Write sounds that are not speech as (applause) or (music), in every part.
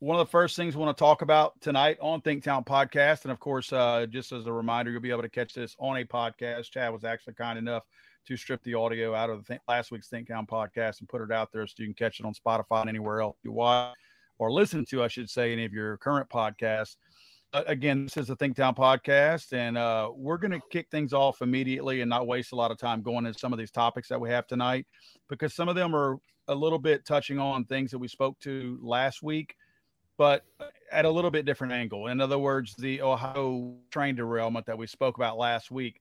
one of the first things we want to talk about tonight on Think Town Podcast, and of course, uh, just as a reminder, you'll be able to catch this on a podcast. Chad was actually kind enough to strip the audio out of the th- last week's Think Town podcast and put it out there so you can catch it on Spotify and anywhere else you watch or listen to, I should say, any of your current podcasts. Uh, again, this is the Think Town podcast, and uh, we're going to kick things off immediately and not waste a lot of time going into some of these topics that we have tonight because some of them are a little bit touching on things that we spoke to last week but at a little bit different angle. In other words, the Ohio train derailment that we spoke about last week.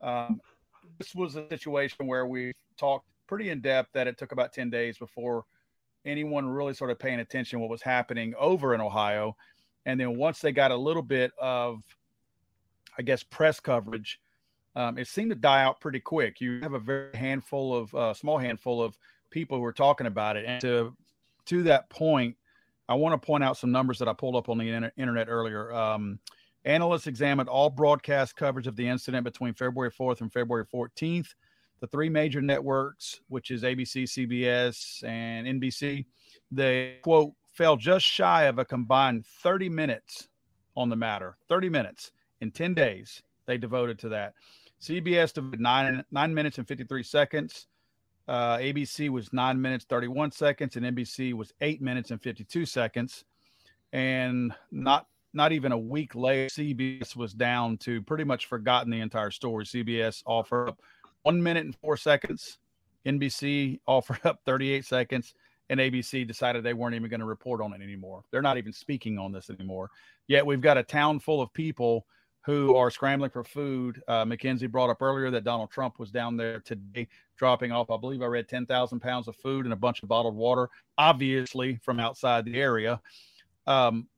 Um, this was a situation where we talked pretty in depth that it took about 10 days before anyone really sort of paying attention what was happening over in Ohio. And then once they got a little bit of, I guess, press coverage, um, it seemed to die out pretty quick. You have a very handful of, uh, small handful of people who are talking about it. And to, to that point, I want to point out some numbers that I pulled up on the internet earlier. Um, analysts examined all broadcast coverage of the incident between February 4th and February 14th. The three major networks, which is ABC, CBS, and NBC, they quote fell just shy of a combined 30 minutes on the matter. 30 minutes in 10 days they devoted to that. CBS devoted nine nine minutes and 53 seconds. Uh, ABC was nine minutes, 31 seconds, and NBC was eight minutes and 52 seconds. And not not even a week later, CBS was down to pretty much forgotten the entire story. CBS offered up one minute and four seconds. NBC offered (laughs) up 38 seconds, and ABC decided they weren't even going to report on it anymore. They're not even speaking on this anymore. Yet we've got a town full of people who are scrambling for food. Uh, Mackenzie brought up earlier that Donald Trump was down there today dropping off, I believe I read 10,000 pounds of food and a bunch of bottled water, obviously from outside the area. Um,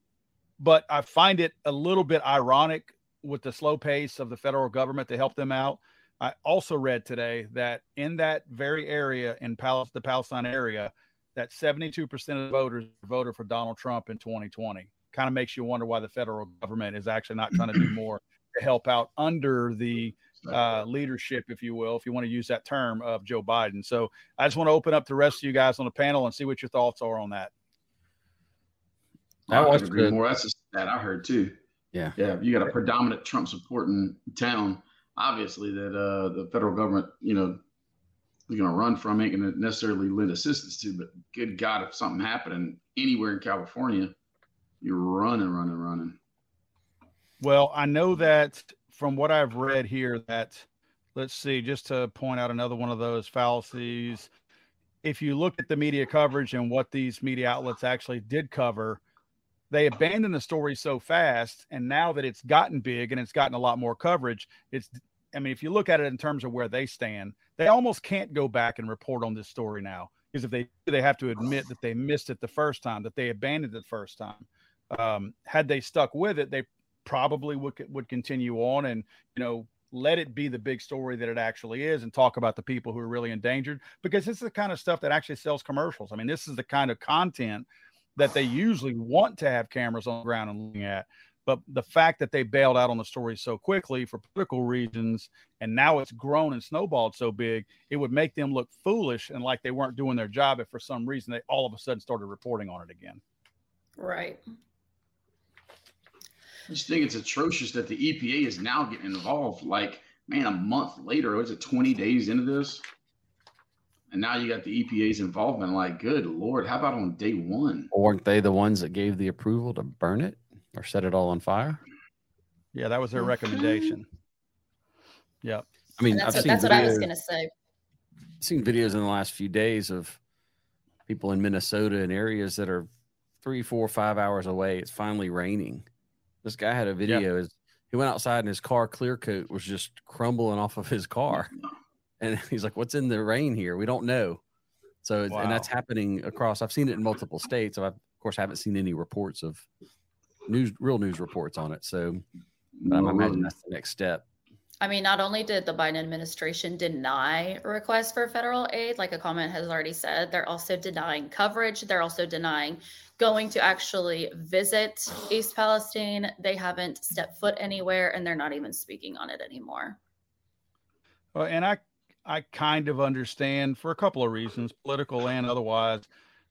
but I find it a little bit ironic with the slow pace of the federal government to help them out. I also read today that in that very area in Pal- the Palestine area, that 72% of the voters voted for Donald Trump in 2020. Kind of makes you wonder why the federal government is actually not trying to do more to help out under the uh, leadership, if you will, if you want to use that term of Joe Biden. So I just want to open up the rest of you guys on the panel and see what your thoughts are on that. I was agree more. That's a stat I heard too. Yeah, yeah. You got a predominant Trump supporting town. Obviously, that uh, the federal government, you know, is going to run from ain't going to necessarily lend assistance to. But good God, if something happened anywhere in California, you're running, running, running. Well, I know that from what I've read here that let's see, just to point out another one of those fallacies. If you look at the media coverage and what these media outlets actually did cover, they abandoned the story so fast. And now that it's gotten big and it's gotten a lot more coverage, it's, I mean, if you look at it in terms of where they stand, they almost can't go back and report on this story now because if they they have to admit that they missed it the first time, that they abandoned it the first time. Um, had they stuck with it, they probably would would continue on and you know let it be the big story that it actually is and talk about the people who are really endangered because this is the kind of stuff that actually sells commercials. I mean, this is the kind of content that they usually want to have cameras on the ground and looking at. But the fact that they bailed out on the story so quickly for political reasons, and now it's grown and snowballed so big, it would make them look foolish and like they weren't doing their job if for some reason they all of a sudden started reporting on it again. Right. I just think it's atrocious that the EPA is now getting involved. Like, man, a month later, was it 20 days into this? And now you got the EPA's involvement. Like, good Lord, how about on day one? Weren't they the ones that gave the approval to burn it or set it all on fire? Yeah, that was their recommendation. Yep. I mean, that's, what, that's what, I was going to say. I've seen videos in the last few days of people in Minnesota and areas that are three, four, five hours away. It's finally raining this guy had a video. Yep. He went outside and his car clear coat was just crumbling off of his car. (laughs) And he's like, What's in the rain here? We don't know. So, wow. and that's happening across. I've seen it in multiple states. I, of course, haven't seen any reports of news, real news reports on it. So, but I imagine mm. that's the next step. I mean, not only did the Biden administration deny requests for federal aid, like a comment has already said, they're also denying coverage. They're also denying going to actually visit East Palestine. They haven't stepped foot anywhere and they're not even speaking on it anymore. Well, and I I kind of understand for a couple of reasons, political and otherwise,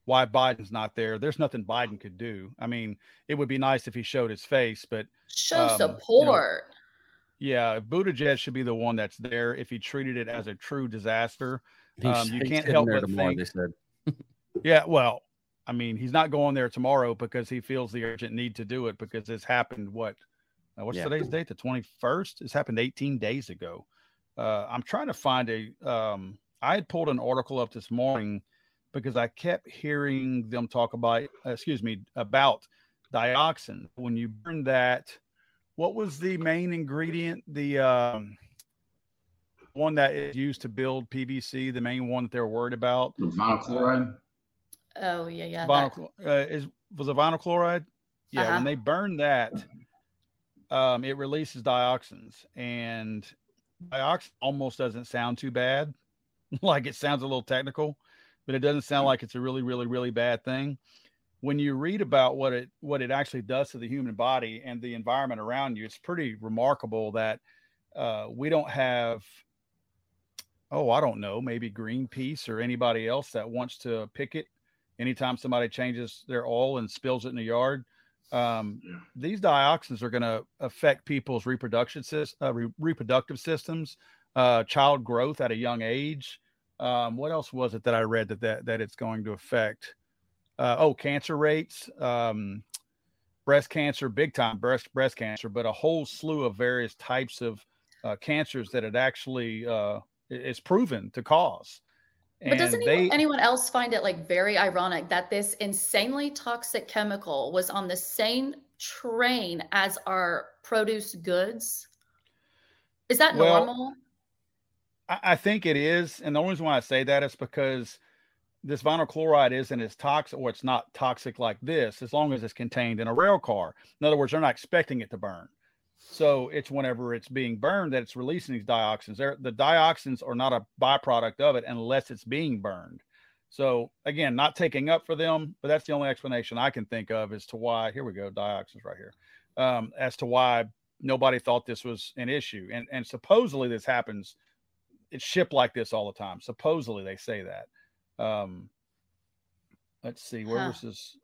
why Biden's not there. There's nothing Biden could do. I mean, it would be nice if he showed his face, but show um, support. You know, yeah, Buttigieg should be the one that's there if he treated it as a true disaster. Um, you can't help but think. They said. (laughs) yeah, well, I mean, he's not going there tomorrow because he feels the urgent need to do it because this happened. What? Uh, what's yeah. today's date? The twenty first. This happened eighteen days ago. Uh, I'm trying to find a. Um, I had pulled an article up this morning because I kept hearing them talk about, excuse me, about dioxin. When you burn that, what was the main ingredient? The um, one that is used to build PVC, the main one that they're worried about. Vinyl chloride. Oh yeah, yeah. Vinyl uh, is was a vinyl chloride. Yeah, uh-huh. when they burn that, um, it releases dioxins, and dioxin almost doesn't sound too bad. (laughs) like it sounds a little technical, but it doesn't sound like it's a really, really, really bad thing. When you read about what it what it actually does to the human body and the environment around you, it's pretty remarkable that uh, we don't have oh, I don't know, maybe Greenpeace or anybody else that wants to pick it anytime somebody changes their oil and spills it in the yard. Um, yeah. These dioxins are going to affect people's reproduction uh, re- reproductive systems, uh, child growth at a young age. Um, what else was it that I read that that, that it's going to affect? Uh, oh, cancer rates, um, breast cancer, big time breast breast cancer, but a whole slew of various types of uh, cancers that it actually uh, is proven to cause. And but doesn't they, anyone else find it like very ironic that this insanely toxic chemical was on the same train as our produce goods? Is that well, normal? I, think it is, and the only reason why I say that is because this vinyl chloride isn't as toxic, or it's not toxic like this, as long as it's contained in a rail car. In other words, they're not expecting it to burn. So it's whenever it's being burned that it's releasing these dioxins. They're, the dioxins are not a byproduct of it unless it's being burned. So again, not taking up for them, but that's the only explanation I can think of as to why. Here we go, dioxins right here. Um, as to why nobody thought this was an issue, and and supposedly this happens it's shipped like this all the time. Supposedly they say that. Um, let's see, where huh. was this?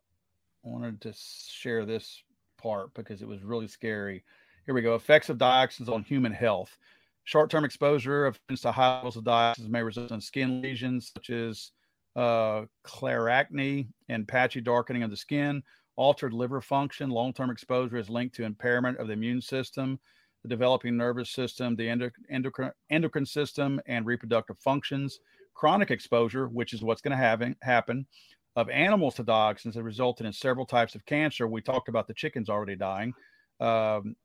I wanted to share this part because it was really scary. Here we go. Effects of dioxins on human health. Short-term exposure of to high levels of dioxins may result in skin lesions such as uh, acne and patchy darkening of the skin. Altered liver function. Long-term exposure is linked to impairment of the immune system, the developing nervous system, the endocrine, endocrine system, and reproductive functions. Chronic exposure, which is what's going to happen, of animals to dioxins has resulted in several types of cancer. We talked about the chickens already dying. Um,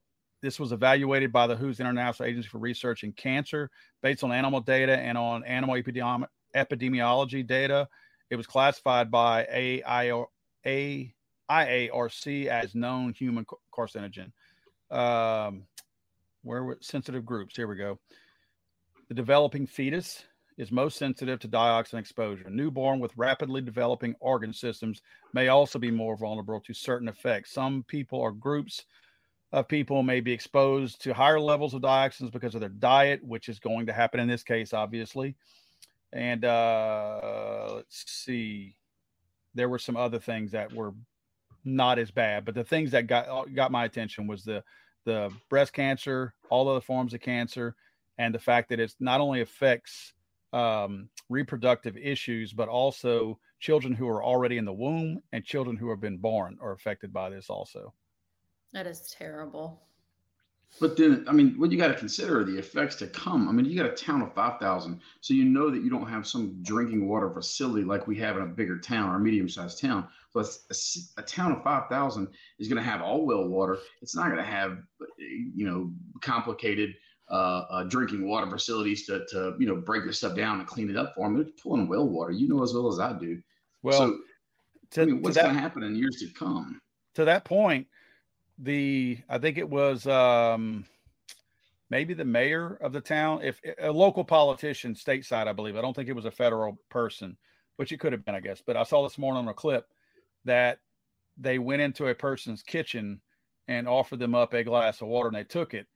this was evaluated by the WHO's International Agency for Research in Cancer based on animal data and on animal epidemi- epidemiology data. It was classified by AIARC as known human carcinogen. Um, where were sensitive groups? Here we go. The developing fetus is most sensitive to dioxin exposure. Newborn with rapidly developing organ systems may also be more vulnerable to certain effects. Some people or groups of people may be exposed to higher levels of dioxins because of their diet, which is going to happen in this case, obviously. And uh, let's see, there were some other things that were not as bad, but the things that got got my attention was the the breast cancer, all other forms of cancer, and the fact that it not only affects um, reproductive issues, but also children who are already in the womb and children who have been born are affected by this also. That is terrible. But then, I mean, what you got to consider are the effects to come. I mean, you got a town of 5,000, so you know that you don't have some drinking water facility like we have in a bigger town or a medium sized town. So a, a town of 5,000 is going to have all well water. It's not going to have, you know, complicated uh, uh, drinking water facilities to, to, you know, break this stuff down and clean it up for them. They're pulling well water. You know as well as I do. Well, so, to, I mean, what's going to happen in years to come? To that point, the I think it was um, maybe the mayor of the town, if a local politician stateside, I believe. I don't think it was a federal person, which it could have been, I guess. But I saw this morning on a clip that they went into a person's kitchen and offered them up a glass of water and they took it.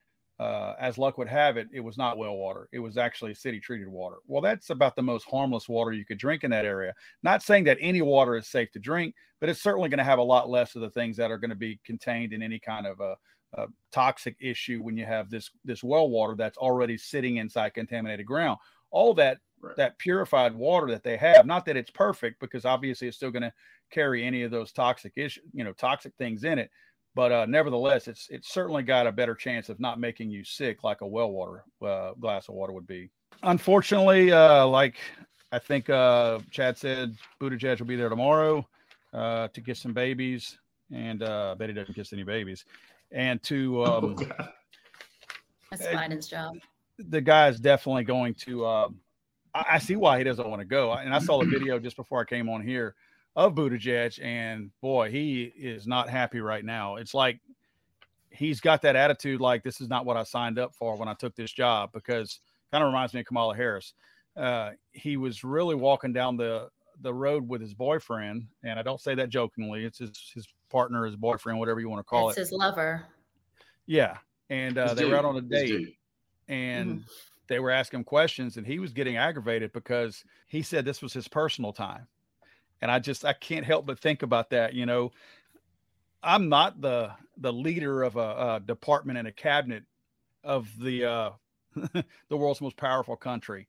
Uh, as luck would have it, it was not well water. It was actually city treated water. Well, that's about the most harmless water you could drink in that area. Not saying that any water is safe to drink, but it's certainly going to have a lot less of the things that are going to be contained in any kind of a, a toxic issue when you have this this well water that's already sitting inside contaminated ground. All that right. that purified water that they have, not that it's perfect, because obviously it's still going to carry any of those toxic issue, you know, toxic things in it but uh, nevertheless, it's it's certainly got a better chance of not making you sick like a well water uh, glass of water would be. Unfortunately, uh, like I think uh, Chad said, Buttigieg will be there tomorrow uh, to kiss some babies, and uh, Betty doesn't kiss any babies, and to oh, um, oh, that's Biden's job. The guy is definitely going to. I, I see why he doesn't want to go, and I saw the video just before I came on here of Buttigieg, and boy, he is not happy right now. It's like he's got that attitude like this is not what I signed up for when I took this job because kind of reminds me of Kamala Harris. Uh, he was really walking down the the road with his boyfriend, and I don't say that jokingly. It's his his partner, his boyfriend, whatever you want to call it's it. His lover. Yeah, and uh, they dude. were out on a date, and mm-hmm. they were asking questions, and he was getting aggravated because he said this was his personal time and I just I can't help but think about that. You know, I'm not the the leader of a, a department and a cabinet of the uh, (laughs) the world's most powerful country,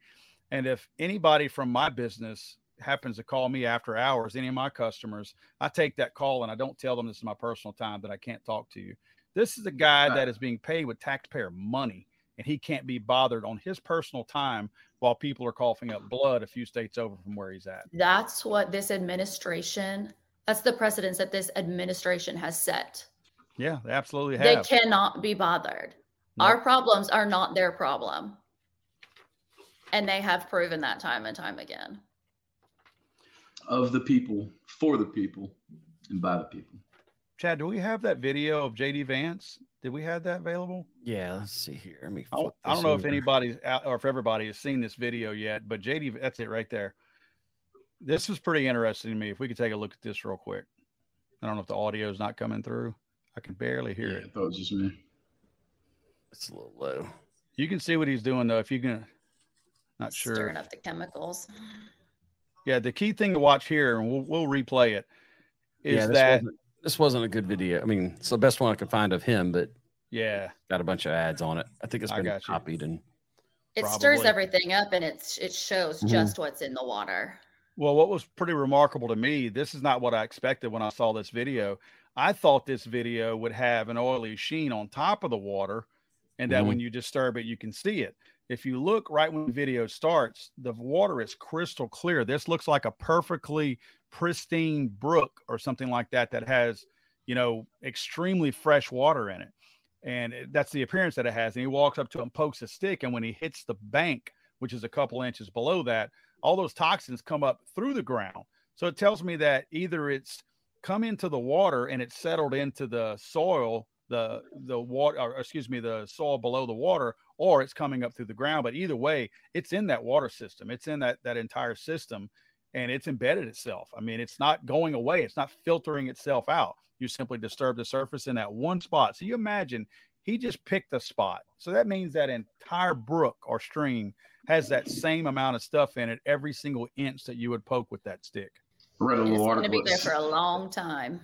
and if anybody from my business happens to call me after hours, any of my customers, I take that call and I don't tell them this is my personal time that I can't talk to you. This is a guy that is being paid with taxpayer money and he can't be bothered on his personal time while people are coughing up blood a few states over from where he's at. That's what this administration, that's the precedence that this administration has set. Yeah, they absolutely have. They cannot be bothered. Nope. Our problems are not their problem. And they have proven that time and time again. Of the people, for the people, and by the people. Chad, do we have that video of JD Vance did we have that available? Yeah, let's see here. Let me. I, I don't know over. if anybody's out or if everybody has seen this video yet, but JD, that's it right there. This was pretty interesting to me. If we could take a look at this real quick. I don't know if the audio is not coming through. I can barely hear yeah, it. I thought it was just me. It's a little low. You can see what he's doing though. If you can, not sure. Stirring up the chemicals. Yeah, the key thing to watch here, and we'll, we'll replay it, is yeah, that this wasn't a good video. I mean, it's the best one I could find of him, but yeah, got a bunch of ads on it. I think it's been copied and it Probably. stirs everything up and it's it shows mm-hmm. just what's in the water. Well, what was pretty remarkable to me, this is not what I expected when I saw this video. I thought this video would have an oily sheen on top of the water and that mm-hmm. when you disturb it, you can see it. If you look right when the video starts, the water is crystal clear. This looks like a perfectly pristine brook or something like that that has, you know, extremely fresh water in it. And that's the appearance that it has. And he walks up to him pokes a stick. And when he hits the bank, which is a couple inches below that, all those toxins come up through the ground. So it tells me that either it's come into the water and it's settled into the soil, the the water, excuse me, the soil below the water, or it's coming up through the ground. But either way, it's in that water system. It's in that that entire system and it's embedded itself. I mean, it's not going away, it's not filtering itself out. You simply disturb the surface in that one spot. So you imagine he just picked a spot. So that means that entire brook or stream has that same amount of stuff in it every single inch that you would poke with that stick. I read a little it's article. Going to be there for a long time.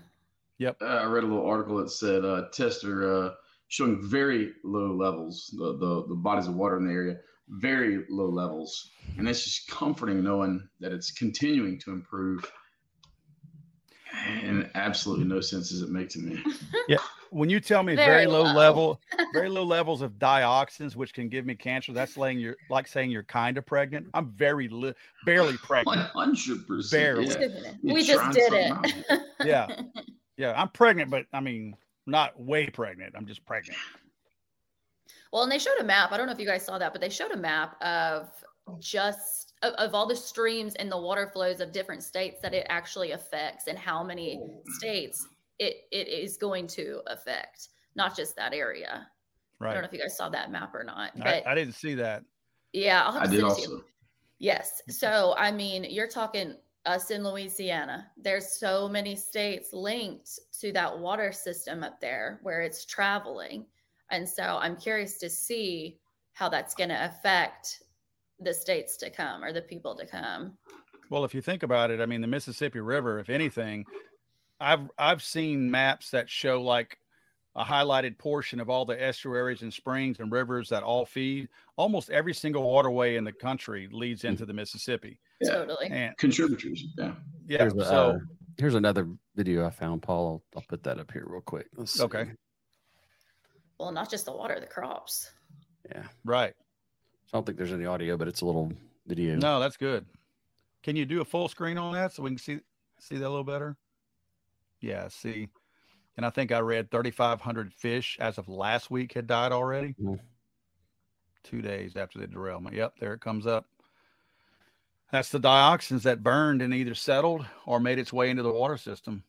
Yep. Uh, I read a little article that said uh, tests are uh, showing very low levels, the, the the bodies of water in the area very low levels. And it's just comforting knowing that it's continuing to improve. And absolutely no sense does it make to me. (laughs) Yeah. When you tell me very, very low, low, level, very low levels of dioxins, which can give me cancer, that's laying you're like saying you're kind of pregnant. I'm very li- barely pregnant. (laughs) 100%. Barely. Yeah. We just did it. yeah. Yeah. I'm pregnant, but I mean, not way pregnant. I'm just pregnant. Well, and they showed a map. I don't know if you guys saw that, but they showed a map of oh. just of, of, all the streams and the water flows of different states that it actually affects and how many oh. states it, it is going to affect, not just that area. Right. I don't know if you guys saw that map or not. But I, I didn't see that. Yeah, i did also. Yes. So, I mean, you're talking us in Louisiana. There's so many states linked to that water system up there where it's traveling. And so I'm curious to see how that's going to affect the states to come or the people to come. Well, if you think about it, I mean, the Mississippi River, if anything, I've I've seen maps that show like a highlighted portion of all the estuaries and springs and rivers that all feed. Almost every single waterway in the country leads into the Mississippi. Yeah. Totally. And Contributors. Yeah. yeah, Here's, a- so uh, here's another video I found, Paul. I'll, I'll put that up here real quick. Let's see. Okay, Well, not just the water, the crops. Yeah. right. I don't think there's any audio, but it's a little video. No, that's good. Can you do a full screen on that so we can see see that a little better? Yeah, see. And I think I read 3,500 fish as of last week had died already. Mhm. Two days after the derailment. Yep, there it comes up. That's the dioxins that burned and either settled or made its way into the water system.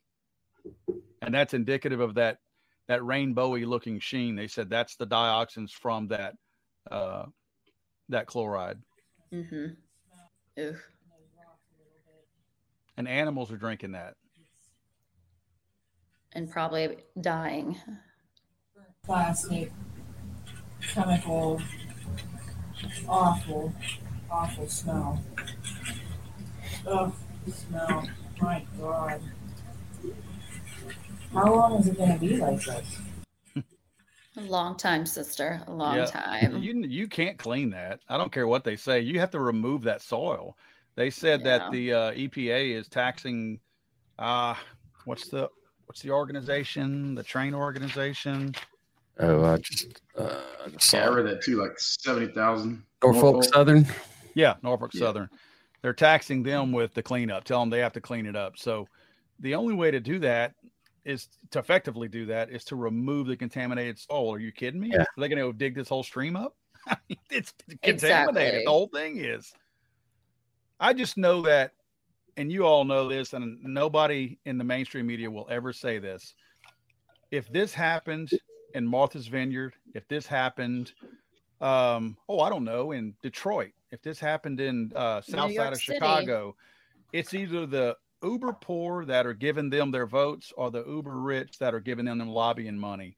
And that's indicative of that that rainbowy looking sheen. They said that's the dioxins from that uh, that chloride. Mm-hmm. Ooh. And animals are drinking that. And probably dying. plastic, chemical, awful, awful smell. Ugh, the smell. My God. How long is it gonna be like this? A (laughs) long time, sister. A long Yeah. time. You you can't clean that. I don't care what they say. You have to remove that soil. They said Yeah. that the uh, EPA is taxing. Uh, what's the what's the organization? The train organization. Oh, I just, uh, I just Yeah, I saw read that too, like 70,000. Norfolk Southern. Yeah, Norfolk Yeah. Southern. They're taxing them with the cleanup. Tell them they have to clean it up. So the only way to do that is to effectively do that is to remove the contaminated soil. Are you kidding me? Yeah. Are they going to go dig this whole stream up? (laughs) It's contaminated. Exactly. The whole thing is. I just know that, and you all know this, and nobody in the mainstream media will ever say this. If this happened in Martha's Vineyard, if this happened, um, oh, I don't know, in Detroit, if this happened in uh, south side York of City. Chicago, it's either the uber poor that are giving them their votes or the uber rich that are giving them, them lobbying money.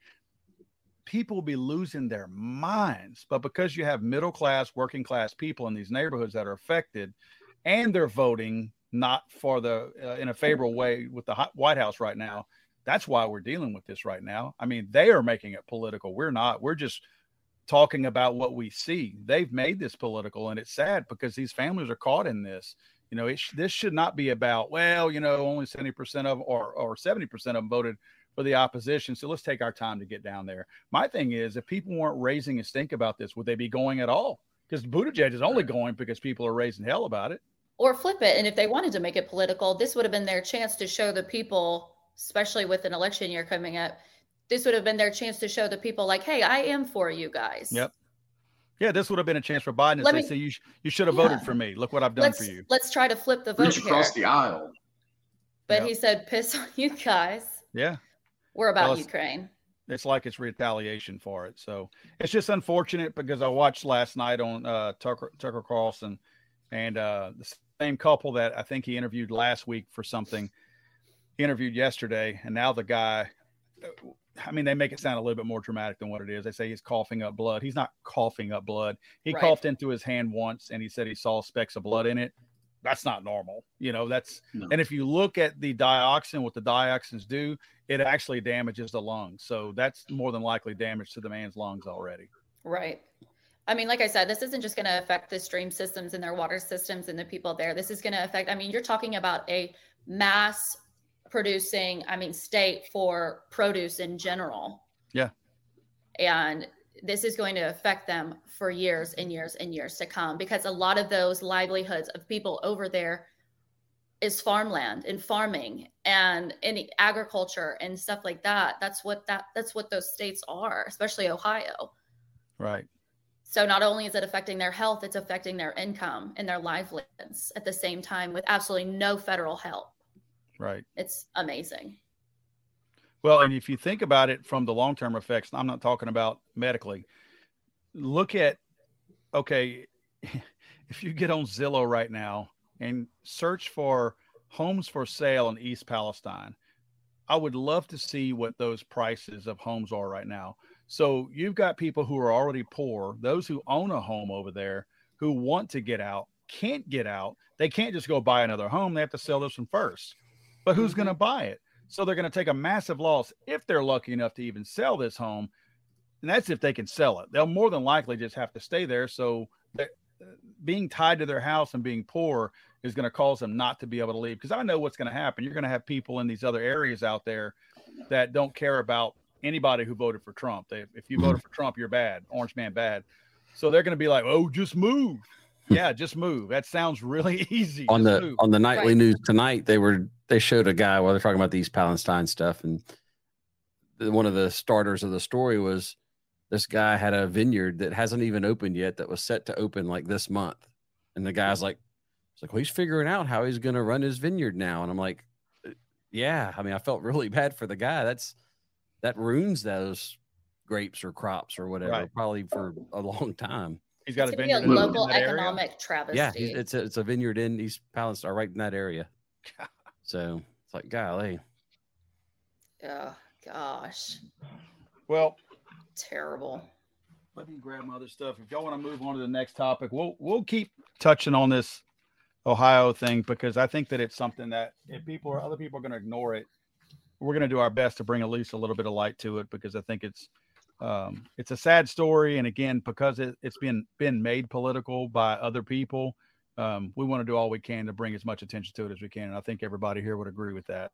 People will be losing their minds. But because you have middle class, working class people in these neighborhoods that are affected and they're voting not for the uh, in a favorable way with the White House right now, that's why we're dealing with this right now. I mean, they are making it political. We're not. We're just talking about what we see. They've made this political, and it's sad because these families are caught in this. You know, it sh- this should not be about well, you know, only seventy percent of or or seventy percent of them voted for the opposition. So let's take our time to get down there. My thing is, if people weren't raising a stink about this, would they be going at all? Because Buttigieg is only going because people are raising hell about it. or flip it. And if they wanted to make it political, this would have been their chance to show the people, especially with an election year coming up, this would have been their chance to show the people, like, hey, I am for you guys. Yep. Yeah, this would have been a chance for Biden to Let say, me- "See, you sh- you should have Yeah. voted for me. Look what I've done Let's for you." let's try to flip the vote Reach here. across the aisle. But Yep. he said, piss on you guys. Yeah. We're about Well, it's- Ukraine. it's like it's retaliation for it. So it's just unfortunate because I watched last night on uh, Tucker Tucker Carlson and uh, the same couple that I think he interviewed last week for something. Interviewed yesterday, and now the guy. I mean, they make it sound a little bit more dramatic than what it is. They say he's coughing up blood. He's not coughing up blood. He Right. coughed into his hand once, and he said he saw specks of blood in it. That's not normal. You know, that's No. and if you look at the dioxin, what the dioxins do, it actually damages the lungs. So that's more than likely damage to the man's lungs already. Right. I mean, like I said, this isn't just going to affect the stream systems and their water systems and the people there. This is going to affect, I mean, you're talking about a mass producing, I mean, state for produce in general. Yeah. And this is going to affect them for years and years and years to come because a lot of those livelihoods of people over there is farmland and farming and any agriculture and stuff like that. That's what that that's what those states are, especially Ohio. Right. So not only is it affecting their health, it's affecting their income and their livelihoods at the same time with absolutely no federal help. Right. It's amazing. Well, and if you think about it from the long term effects, I'm not talking about medically. Look at, okay, (laughs) if you get on Zillow right now and search for homes for sale in East Palestine, I would love to see what those prices of homes are right now. So you've got people who are already poor, those who own a home over there who want to get out, can't get out. They can't just go buy another home. They have to sell this one first. But who's going to mm-hmm. buy it? So they're going to take a massive loss if they're lucky enough to even sell this home. And that's if they can sell it. They'll more than likely just have to stay there. So uh, being tied to their house and being poor is going to cause them not to be able to leave. Because I know what's going to happen. You're going to have people in these other areas out there that don't care about anybody who voted for Trump. They, if you voted for Trump, you're bad, orange man bad. So they're going to be like, "Oh, just move." Yeah, just move. That sounds really (laughs) easy. On just the move. on the nightly Right. news tonight, they were they showed a guy while they're talking about the East Palestine stuff, and the, one of the starters of the story was this guy had a vineyard that hasn't even opened yet that was set to open like this month, and the guy's like, "It's like, well, he's figuring out how he's going to run his vineyard now," and I'm like, "Uh, "Yeah, I mean, I felt (laughs) really bad for the guy. That's that ruins those grapes or crops or whatever, Right. probably for a long time." He's got It's a going to be a in local that area. economic travesty. Yeah, it's a it's a vineyard in East Palestine, right in that area. So it's like, golly, oh, gosh. Well, Terrible. let me grab my other stuff. If y'all want to move on to the next topic, we'll we'll keep touching on this Ohio thing because I think that it's something that if people or other people are going to ignore it, we're going to do our best to bring at least a little bit of light to it because I think it's um, it's a sad story, and again, because it, it's been been made political by other people, um, we want to do all we can to bring as much attention to it as we can, and I think everybody here would agree with that.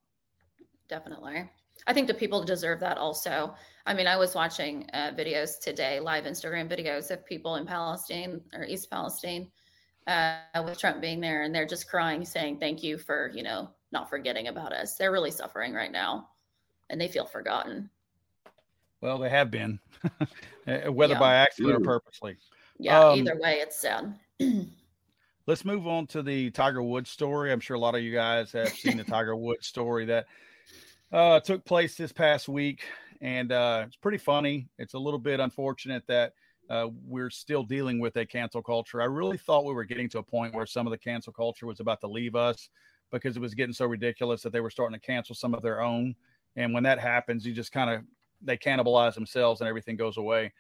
Definitely. I think the people deserve that also. I mean, I was watching uh, videos today, live Instagram videos of people in Palestine or East Palestine uh, with Trump being there, and they're just crying, saying, Thank you for, you know, not forgetting about us. They're really suffering right now and they feel forgotten. Well, they have been, uh, (laughs) whether Yeah. by accident or purposely. Yeah, Um, either way, it's sad. (clears throat) Let's move on to the Tiger Woods story. I'm sure a lot of you guys have seen the Tiger Woods story that uh, took place this past week, and uh, it's pretty funny. It's a little bit unfortunate that uh, we're still dealing with a cancel culture. I really thought we were getting to a point where some of the cancel culture was about to leave us because it was getting so ridiculous that they were starting to cancel some of their own. And when that happens, you just kind of they cannibalize themselves and everything goes away.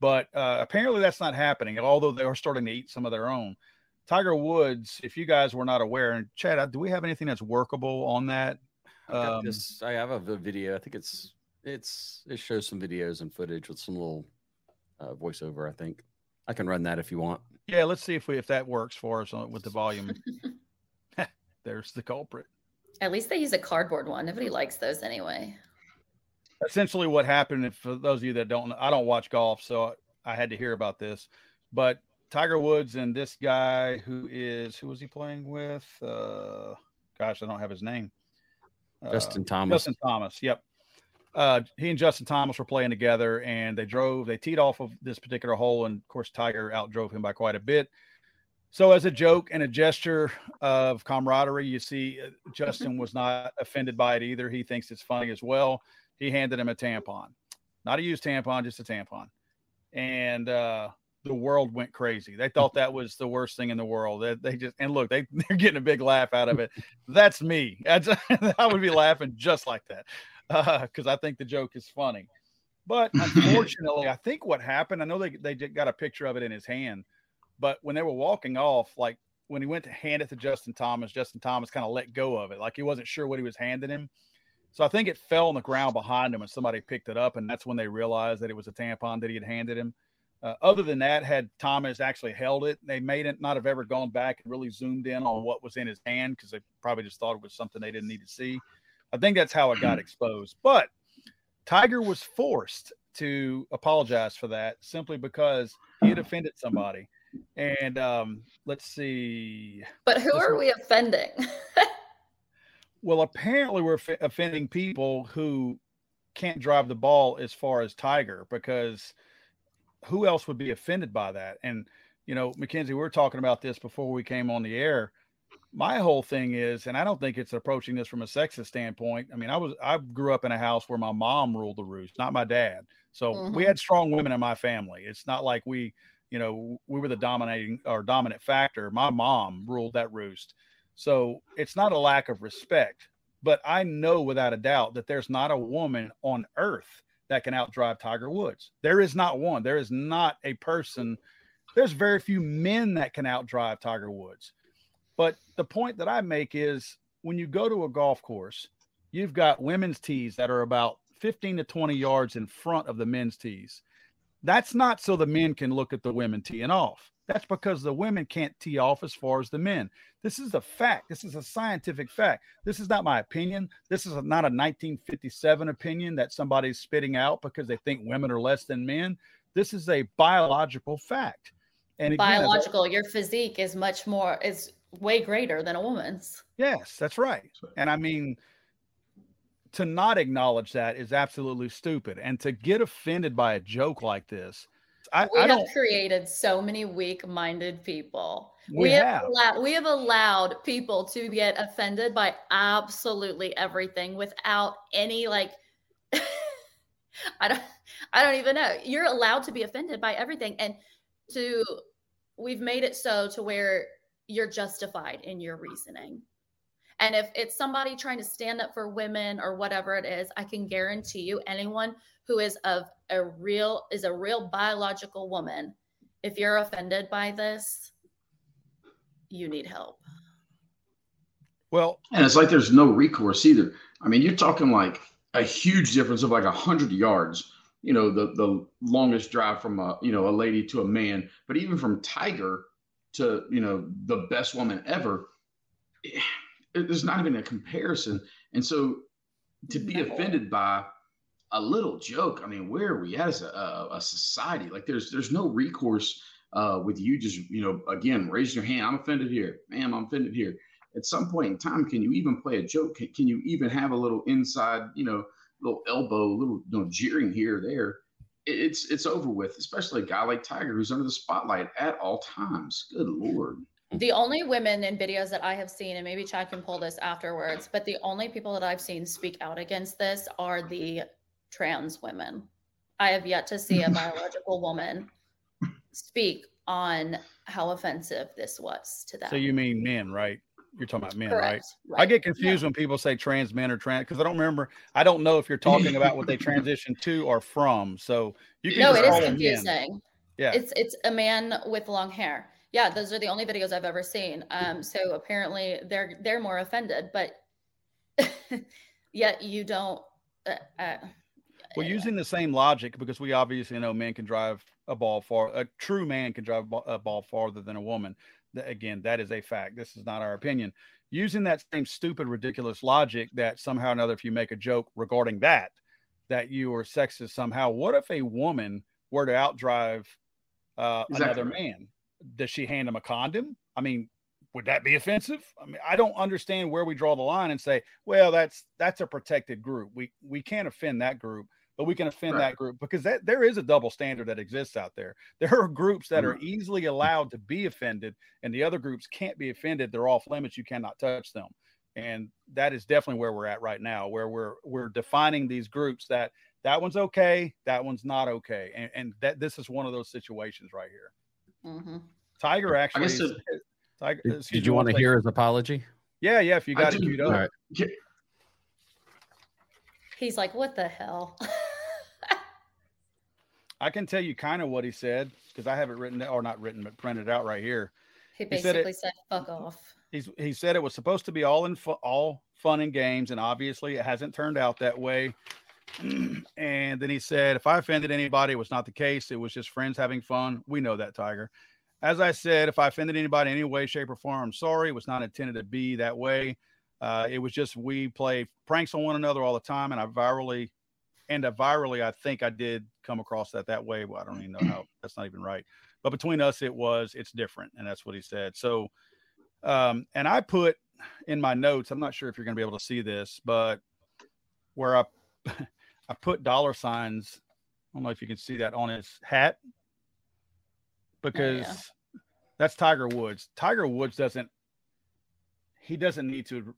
But uh, apparently that's not happening, although they are starting to eat some of their own. Tiger Woods, if you guys were not aware, and Chad, uh, do we have anything that's workable on that? I've got Um, this. I have a v- video. I think it's it's it shows some videos and footage with some little uh, voiceover. I think I can run that if you want. Yeah, let's see if we if that works for us on, with the volume. (laughs) (laughs) There's the culprit. At least they use a cardboard one. Nobody likes those anyway. Essentially, what happened, if for those of you that don't, know- I don't watch golf, so I had to hear about this. But Tiger Woods and this guy who is who was he playing with? Uh, gosh, I don't have his name. Uh, Justin Thomas. Justin Thomas. Yep. Uh, he and Justin Thomas were playing together, and they drove. They teed off of this particular hole, and of course, Tiger outdrove him by quite a bit. So, as a joke and a gesture of camaraderie, you see uh, Justin was not offended by it either. He thinks it's funny as well. He handed him a tampon, not a used tampon, just a tampon, and uh, the world went crazy. They thought that was the worst thing in the world. They, they just and look, they (laughs) they're getting a big laugh out of it. That's me. That's, (laughs) I would be laughing just like that because I think the joke is funny. But (laughs) unfortunately, I think what happened, I know they, they got a picture of it in his hand, but when they were walking off, like when he went to hand it to Justin Thomas, Justin Thomas kind of let go of it. Like he wasn't sure what he was handing him. So I think it fell on the ground behind him and somebody picked it up. And that's when they realized that it was a tampon that he had handed him. Uh, other than that, had Thomas actually held it, they may not have ever gone back and really zoomed in on what was in his hand because they probably just thought it was something they didn't need to see. I think that's how it got (clears throat) exposed. But Tiger was forced to apologize for that simply because he had offended somebody. And um, let's see. But who This are we offending? (laughs) Well, apparently we're f- offending people who can't drive the ball as far as Tiger because who else would be offended by that? And you know, Mackenzie, we were talking about this before we came on the air. My whole thing is, and I don't think it's approaching this from a sexist standpoint. I mean, I was I grew up in a house where my mom ruled the roost, not my dad. So we Mhm. had strong women in my family. It's not like we, you know, we were the dominating or dominant factor. My mom ruled that roost. So it's not a lack of respect, but I know without a doubt that there's not a woman on earth that can outdrive Tiger Woods. There is not one. There is not a person. There's very few men that can outdrive Tiger Woods. But the point that I make is when you go to a golf course, you've got women's tees that are about 15 to 20 yards in front of the men's tees. That's not so the men can look at the women teeing off. That's because the women can't tee off as far as the men. This is a fact. This is a scientific fact. This is not my opinion. This is not a 1957 opinion that somebody's spitting out because they think women are less than men. This is a biological fact. And again, biological, your physique is much more is way greater than a woman's. Yes, that's right. And I mean, to not acknowledge that is absolutely stupid. And to get offended by a joke like this, I, we I have created so many weak-minded people. We, we have, have. Allowed, we have allowed people to get offended by absolutely everything without any like. (laughs) I don't. I don't even know. You're allowed to be offended by everything, and to we've made it so to where you're justified in your reasoning. And if it's somebody trying to stand up for women or whatever it is, I can guarantee you anyone who is of a real is a real biological woman, if you're offended by this, you need help. Well, and it's like there's no recourse either. I mean, you're talking like a huge difference of like a hundred yards. You know, the the longest drive from a you know a lady to a man, but even from Tiger to you know the best woman ever, it, there's not even a comparison. And so to be no. offended by a little joke, I mean, where are we as a, a society? Like there's there's no recourse uh, with you just you know again raising your hand. I'm offended here, ma'am. I'm offended here. At some point in time, can you even play a joke? Can, can you even have a little inside, you know, little elbow, little you know, jeering here or there? it's it's over with, especially a guy like Tiger who's under the spotlight at all times. Good lord. Mm-hmm. The only women in videos that I have seen, and maybe Chad can pull this afterwards, but the only people that I've seen speak out against this are the trans women. I have yet to see a (laughs) biological woman speak on how offensive this was to them. So you mean men, right? You're talking about men, right? right? I get confused yeah. when people say trans men or trans because I don't remember. I don't know if you're talking about what they transition to or from. So you can no, it is confusing. Yeah, it's it's a man with long hair. Yeah, those are the only videos I've ever seen. Um, so apparently they're they're more offended, but (laughs) yet you don't. Uh, uh, well, using the same logic, because we obviously know men can drive a ball far. A true man can drive a ball farther than a woman again, that is a fact. This is not our opinion. Using that same stupid, ridiculous logic that somehow or another, if you make a joke regarding that, that you are sexist somehow. What if a woman were to outdrive uh, exactly. another man? Does she hand him a condom? I mean, would that be offensive? I mean, I don't understand where we draw the line and say, well, that's that's a protected group. We we can't offend that group but we can offend right. that group because that there is a double standard that exists out there. There are groups that are mm-hmm. easily allowed to be offended, and the other groups can't be offended. They're off limits. You cannot touch them, and that is definitely where we're at right now, where we're we're defining these groups that that one's okay, that one's not okay, and, and that this is one of those situations right here. Mm-hmm. Tiger actually. Is, Tiger, did, did you want to hear his apology? Yeah, yeah. If you got I it queued up. Right. He's like, "What the hell." I can tell you kind of what he said because I have it written or not written, but printed out right here. He basically he said, it, said, "Fuck off." He's, he said it was supposed to be all in fu- all fun and games, and obviously it hasn't turned out that way. (clears throat) and then he said, "If I offended anybody, it was not the case. It was just friends having fun. We know that, Tiger." As I said, if I offended anybody in any way, shape, or form, I'm sorry. It was not intended to be that way. Uh, it was just we play pranks on one another all the time, and I virally and uh, virally, I think I did come across that that way. Well, I don't even know how. (clears throat) That's not even right. But between us, it was. It's different, and that's what he said. So, um, and I put in my notes. I'm not sure if you're going to be able to see this, but where I (laughs) I put dollar signs. I don't know if you can see that on his hat because oh, yeah. that's Tiger Woods. Tiger Woods doesn't. He doesn't need to.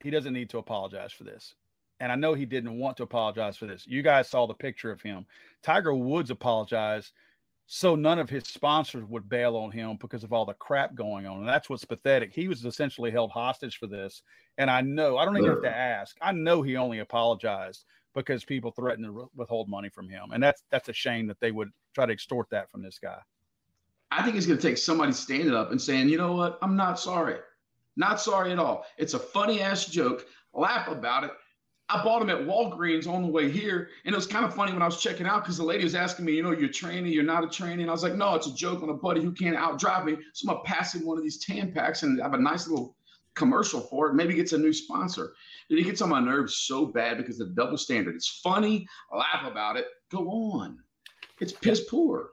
He doesn't need to apologize for this and I know he didn't want to apologize for this. You guys saw the picture of him. Tiger Woods apologized so none of his sponsors would bail on him because of all the crap going on. And that's what's pathetic. He was essentially held hostage for this. And I know I don't even have to ask. I know he only apologized because people threatened to withhold money from him, and that's that's a shame that they would try to extort that from this guy. I think it's going to take somebody standing up and saying, you know what? I'm not sorry. Not sorry at all. It's a funny ass joke. Laugh about it. I bought them at Walgreens on the way here. And it was kind of funny when I was checking out because the lady was asking me, you know, you're training, you're not a training. I was like, no, it's a joke on a buddy who can't outdrive me. So I'm going to pass him one of these tan packs and have a nice little commercial for it. Maybe gets a new sponsor. And it gets on my nerves so bad because of the double standard. It's funny. Laugh about it. Go on. It's piss poor.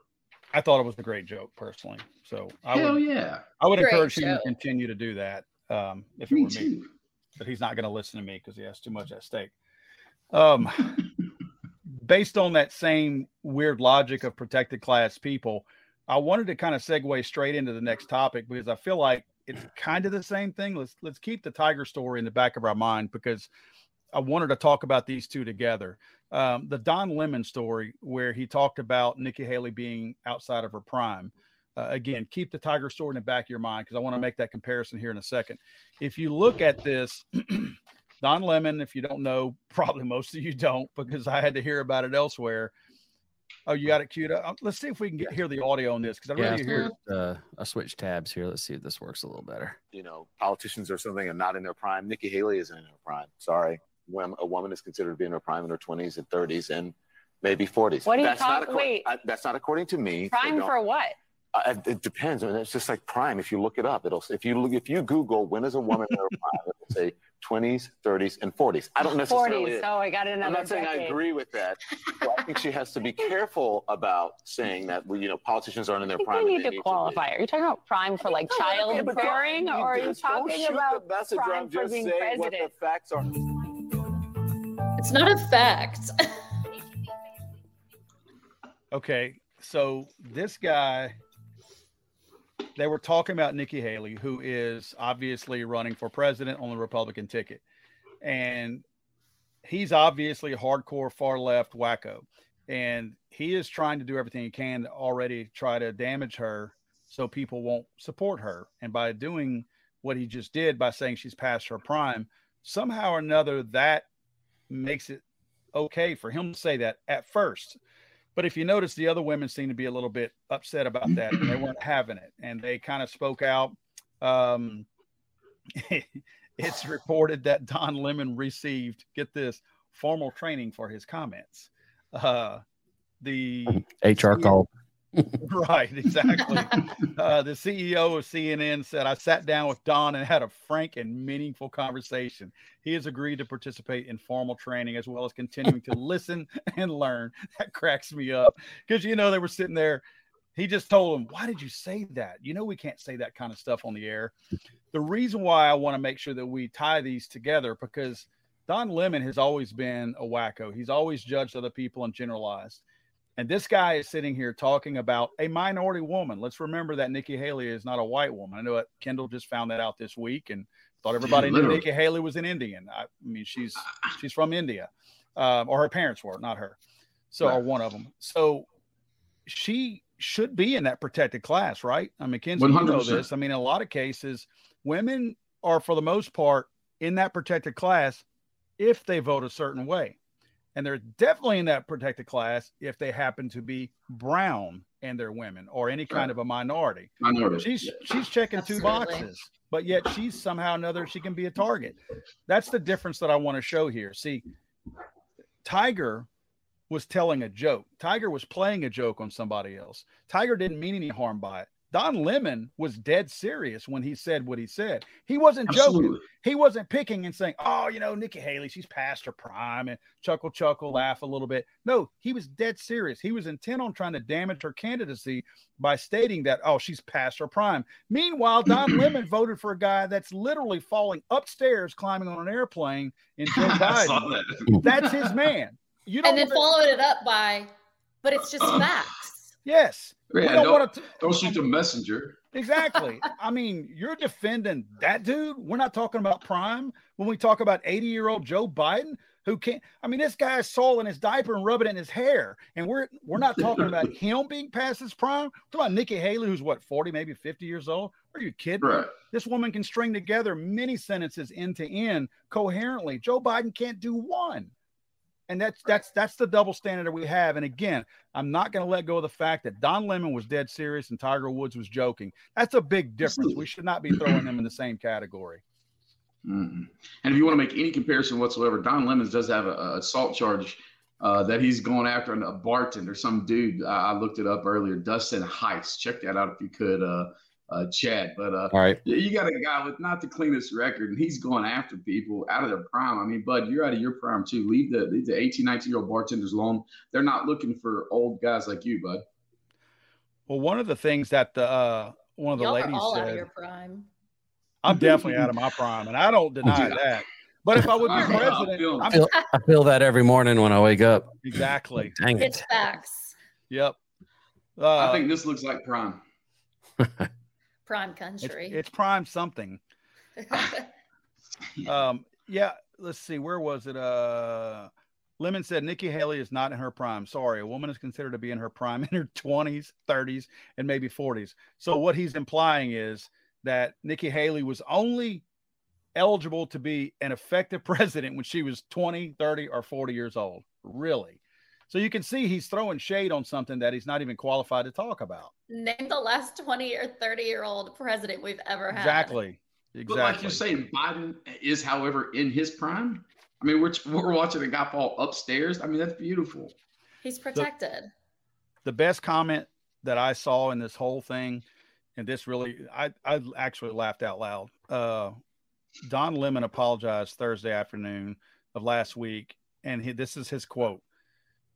I thought it was a great joke personally. So I Hell would yeah. I would Great encourage him to continue to do that um, if it Me were me. too. but he's not going to listen to me because he has too much at stake. Um, (laughs) based on that same weird logic of protected class people, I wanted to kind of segue straight into the next topic because I feel like it's kind of the same thing. Let's let's keep the Tiger story in the back of our mind because I wanted to talk about these two together. Um, the Don Lemon story, where he talked about Nikki Haley being outside of her prime. Uh, again, keep the Tiger story in the back of your mind because I want to make that comparison here in a second. If you look at this, (clears throat) Don Lemon, if you don't know, (laughs) probably most of you don't because I had to hear about it elsewhere. Oh, you got it queued up. Uh, Let's see if we can get hear the audio on this because I Yeah, really hear. I, uh, I switched tabs here. Let's see if this works a little better. you know, politicians or something are not in their prime. Nikki Haley isn't in her prime. Sorry. When a woman is considered to be in her prime in her 20s and 30s and maybe 40s. What are you that's not talking- wait. I- that's not according to me. Prime for what? uh, it depends. I mean, it's just like prime. If you look it up, it'll if you look if you Google when is a woman in her (laughs) prime, it'll say 20s, 30s, and 40s. I don't necessarily. 40s. Oh, I got another I'm not saying I agree with that. So I think she has to be careful about saying that you know politicians aren't in their I think prime. we need to qualify. Are you talking about prime for like No, okay, childbearing, or are you just don't talking shoot about the messenger. prime I'm for just being saying what the president? facts are. It's not a fact. Okay, so this guy, they were talking about Nikki Haley, who is obviously running for president on the Republican ticket, and he's obviously a hardcore far left wacko, and he is trying to do everything he can to already try to damage her so people won't support her, and by doing what he just did by saying she's past her prime, somehow or another that makes it okay for him to say that at first. But if you notice, the other women seem to be a little bit upset about that. And they weren't having it, and they kind of spoke out. Um, (laughs) it's reported that Don Lemon received, get this, formal training for his comments. Uh, the HR call. (laughs) right, exactly. uh, the CEO of CNN said, I sat down with Don and had a frank and meaningful conversation. He has agreed to participate in formal training as well as continuing to listen (laughs) and learn. That cracks me up because, you know, they were sitting there. He just told him, Why did you say that? You know, we can't say that kind of stuff on the air. The reason why I want to make sure that we tie these together because Don Lemon has always been a wacko. He's always judged other people and generalized. And this guy is sitting here talking about a minority woman. Let's remember that Nikki Haley is not a white woman. I know that Kendall just found that out this week and thought everybody knew. Nikki Haley was an Indian. I, I mean, she's she's from India, um, or her parents were, not her. So, or one of them. So, she should be in that protected class, right? I mean, Kenzie, you know this. I mean, in a lot of cases, women are for the most part in that protected class if they vote a certain way. And they're definitely in that protected class if they happen to be brown and they're women or any kind Right. of a minority. Minority. She's Yeah. she's checking two boxes, but yet she's somehow another she can be a target. That's the difference that I want to show here. See, Tiger was telling a joke. Tiger was playing a joke on somebody else. Tiger didn't mean any harm by it. Don Lemon was dead serious when he said what he said. He wasn't joking. He wasn't picking and saying, "Oh, you know, Nikki Haley, she's past her prime," and chuckle, chuckle, laugh a little bit. No, he was dead serious. He was intent on trying to damage her candidacy by stating that, "Oh, she's past her prime." Meanwhile, Don (clears throat) Lemon voted for a guy that's literally falling upstairs, climbing on an airplane in (laughs) Joe I saw Biden. that. That's his man. You don't and then wanna- followed it up by, but it's just (clears throat) facts. Yes. We don't don't, want to. don't shoot the messenger. Exactly. I mean, you're defending that dude. We're not talking about prime when we talk about 80 year old Joe Biden who can't. I mean, this guy's soul in his diaper and rubbing it in his hair, and we're we're not talking about (laughs) him being past his prime. We're about Nikki Haley, who's what 40, maybe 50 years old. Are you kidding? Right. This woman can string together many sentences end to end coherently. Joe Biden can't do one. And that's that's that's the double standard that we have. And again, I'm not going to let go of the fact that Don Lemon was dead serious and Tiger Woods was joking. That's a big difference. We should not be throwing them in the same category. Mm-mm. And if you want to make any comparison whatsoever, Don Lemons does have a, a assault charge uh, that he's going after a bartender, or some dude. I, I looked it up earlier, Dustin Heights. Check that out if you could, uh, uh, Chad. But uh, All right. you- you got a guy with not the cleanest record, and he's going after people out of their prime. I mean, Bud, you're out of your prime too. Leave the leave the 18, 19 year old bartenders alone. They're not looking for old guys like you, Bud. Well, one of the things that the uh, one of the Y'all are ladies all out of said, your prime. I'm definitely out of my prime, and I don't deny Dude, that. But if I would be I'm- I'm president, feeling- I'm, feel, I feel that every morning when I wake up. exactly. Dang it. It's facts. Yep. Uh, I think this looks like prime. (laughs) Prime it's, country. it's prime something. (laughs) Um, yeah, let's see. Where was it? Uh, Lemon said Nikki Haley is not in her prime. Sorry, a woman is considered to be in her prime (laughs) in her 20s, 30s, and maybe 40s. So what he's implying is that Nikki Haley was only eligible to be an effective (laughs) president when she was 20, 30, or 40 years old. Really? So you can see he's throwing shade on something that he's not even qualified to talk about. Name the last 20 or 30 year old president we've ever had. Exactly. Exactly. But like you're saying, Biden is, however, in his prime. I mean, we're we're watching a guy fall upstairs. I mean, that's beautiful. He's protected. the best comment that I saw in this whole thing, and this really, I, I actually laughed out loud. Uh, Don Lemon apologized Thursday afternoon of last week, and he, this is his quote: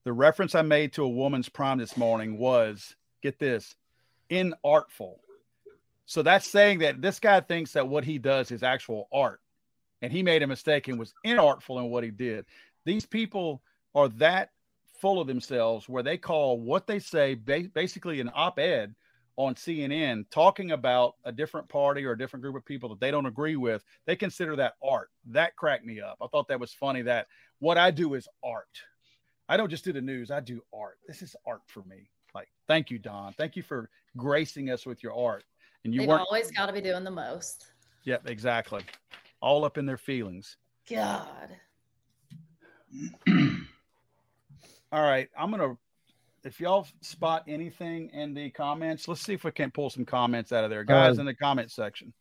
"The reference I made to a woman's prime this morning was, get this, inartful." So that's saying that this guy thinks that what he does is actual art, and he made a mistake and was inartful in what he did. These people are that full of themselves where they call what they say ba- basically an op-ed on CNN talking about a different party or a different group of people that they don't agree with. They consider that art. That cracked me up. I thought that was funny that what I do is art. I don't just do the news, I do art. This is art for me. Like, thank you, Don. Thank you for gracing us with your art. And you They've weren't, always got to be doing the most. Yep, exactly. All up in their feelings. God. (clears throat) All right, I'm gonna. If y'all spot anything in the comments, let's see if we can't pull some comments out of there, guys, Uh, in the comment section.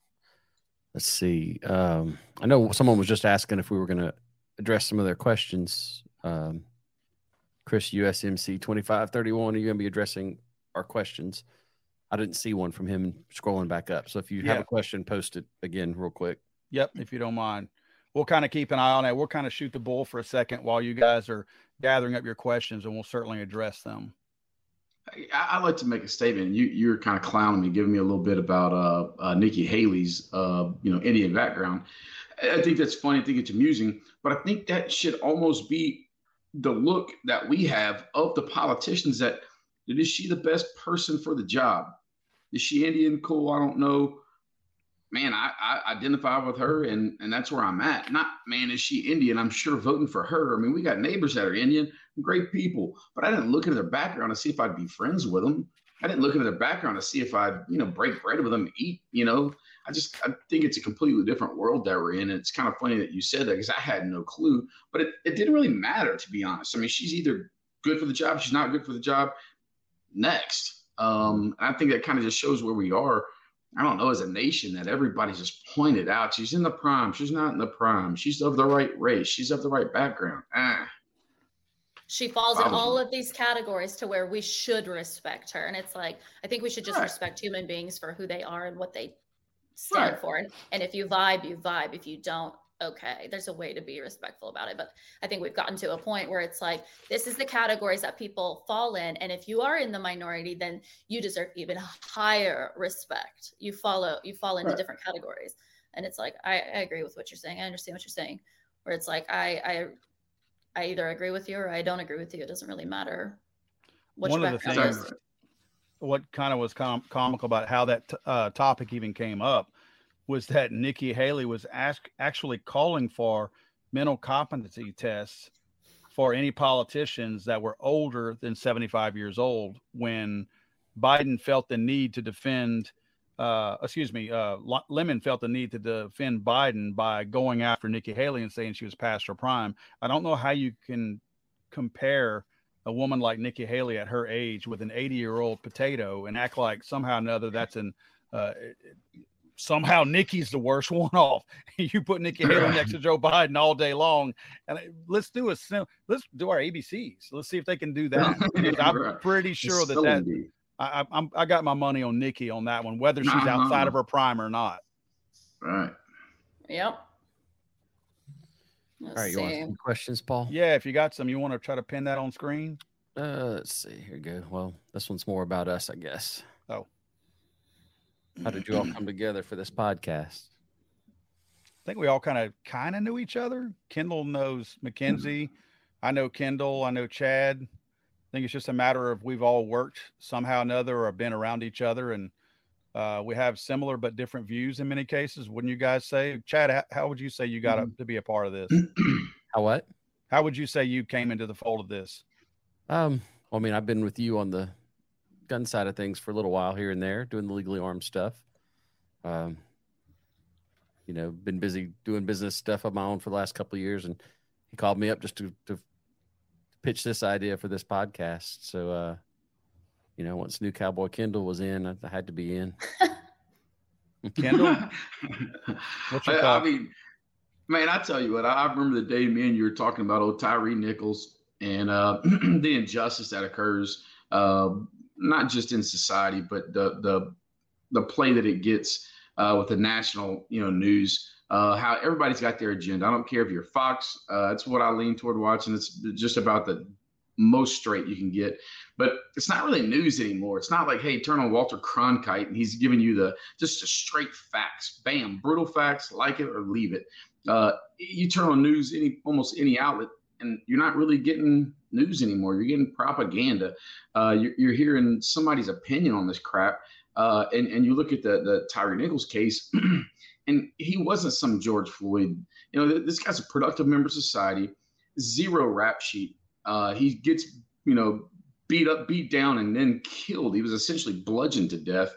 Let's see. Um, I know someone was just asking if we were going to address some of their questions. Um, Chris USMC 2531, are you going to be addressing our questions? I didn't see one from him scrolling back up. So if you have a question, post it again real quick. Yep, if you don't mind, we'll kind of keep an eye on that. We'll kind of shoot the bull for a second while you guys are gathering up your questions, and we'll certainly address them. I, I like to make a statement. You you're kind of clowning me, giving me a little bit about uh, uh, Nikki Haley's uh, you know Indian background. I I think that's funny. I think it's amusing, but I think that should almost be the look that we have of the politicians. That is she the best person for the job? Is she Indian? Cool. I don't know. Man, I, I identify with her, and and that's where I'm at. Not man, is she Indian? I'm sure voting for her. I mean, we got neighbors that are Indian great people, but I didn't look into their background to see if I'd be friends with them. I didn't look into their background to see if I'd, you know, break bread with them, eat, you know. I just I think it's a completely different world that we're in. And it's kind of funny that you said that because I had no clue, but it, it didn't really matter to be honest. I mean, she's either good for the job, she's not good for the job. Next. Um, I think that kind of just shows where we are. I don't know, as a nation, that everybody's just pointed out she's in the prime, she's not in the prime, she's of the right race, she's of the right background. Ah, She falls in all of these categories to where we should respect her. And it's like, I think we should just Right. respect human beings for who they are and what they stand Right. for. And, and if you vibe, you vibe. If you don't, okay. There's a way to be respectful about it. But I think we've gotten to a point where it's like, this is the categories that people fall in. And if you are in the minority, then you deserve even higher respect. You follow, you fall into Right. different categories. And it's like, I, I agree with what you're saying. I understand what you're saying. Where it's like, I, I, I either agree with you or I don't agree with you. It doesn't really matter what One of the things- is. what kind of was com- comical about how that t- uh, topic even came up was that Nikki Haley was ask- actually calling for mental competency tests for any politicians that were older than 75 years old when Biden felt the need to defend uh, excuse me, uh, Lemon felt the need to defend Biden by going after Nikki Haley and saying she was past her prime. I don't know how you can compare a woman like Nikki Haley at her age with an 80 year old potato and act like somehow or another that's an uh, somehow Nikki's the worst (laughs) one off. you put Nikki Haley next to (clears throat) Joe Biden all day long, and let's do a let's do our ABCs. Let's see if they can do that. (laughs) I'm pretty sure that that. I, I- I'm I got my money on Nikki on that one, whether she's Uh-huh. outside of her prime or not. Right. Yep. All Let's right, you want see. some questions, Paul? Yeah, if you got some, you want to try to pin that on screen. Uh, let's see. Here we go. Well, this one's more about us, I guess. Oh. How did you all come together for this podcast? I think we all kind of kind of knew each other. Kendall knows Mackenzie. I know Kendall. I know Chad. I think it's just a matter of we've all worked somehow or another or been around each other, and uh, we have similar but different views in many cases. Wouldn't you guys say, Chad? How, would you say you got to be a part of this? (clears throat) How what? How would you say you came into the fold of this? Um, well, I mean, I've been with you on the gun side of things for a little while here and there, doing the legally armed stuff. Um, you know, been busy doing business stuff of my own for the last couple of years, and he called me up just to to pitch this idea for this podcast. So, uh, you know, once new Cowboy Kendall was in, I, I had to be in. (laughs) Kendall? (laughs) What's your I, I mean, man, I tell you what, I, I remember the day me and you were talking about old Tyre Nichols and uh, (clears throat) the injustice that occurs, uh, not just in society, but the the the play that it gets uh, with the national, you know, news. Uh, how everybody's got their agenda. I don't care if you're Fox. Uh, that's what I lean toward watching. It's just about the most straight you can get. But it's not really news anymore. It's not like, hey, turn on Walter Cronkite and he's giving you the just the straight facts. Bam, brutal facts, like it or leave it. Uh, you turn on news, any almost any outlet, and you're not really getting news anymore. You're getting propaganda. Uh, you're, you're hearing somebody's opinion on this crap. Uh, and, and you look at the, the Tyre Nichols case, (clears throat) and he wasn't some George Floyd. You know, this guy's a productive member of society, zero rap sheet. Uh, he gets, you know, beat up, beat down, and then killed. He was essentially bludgeoned to death.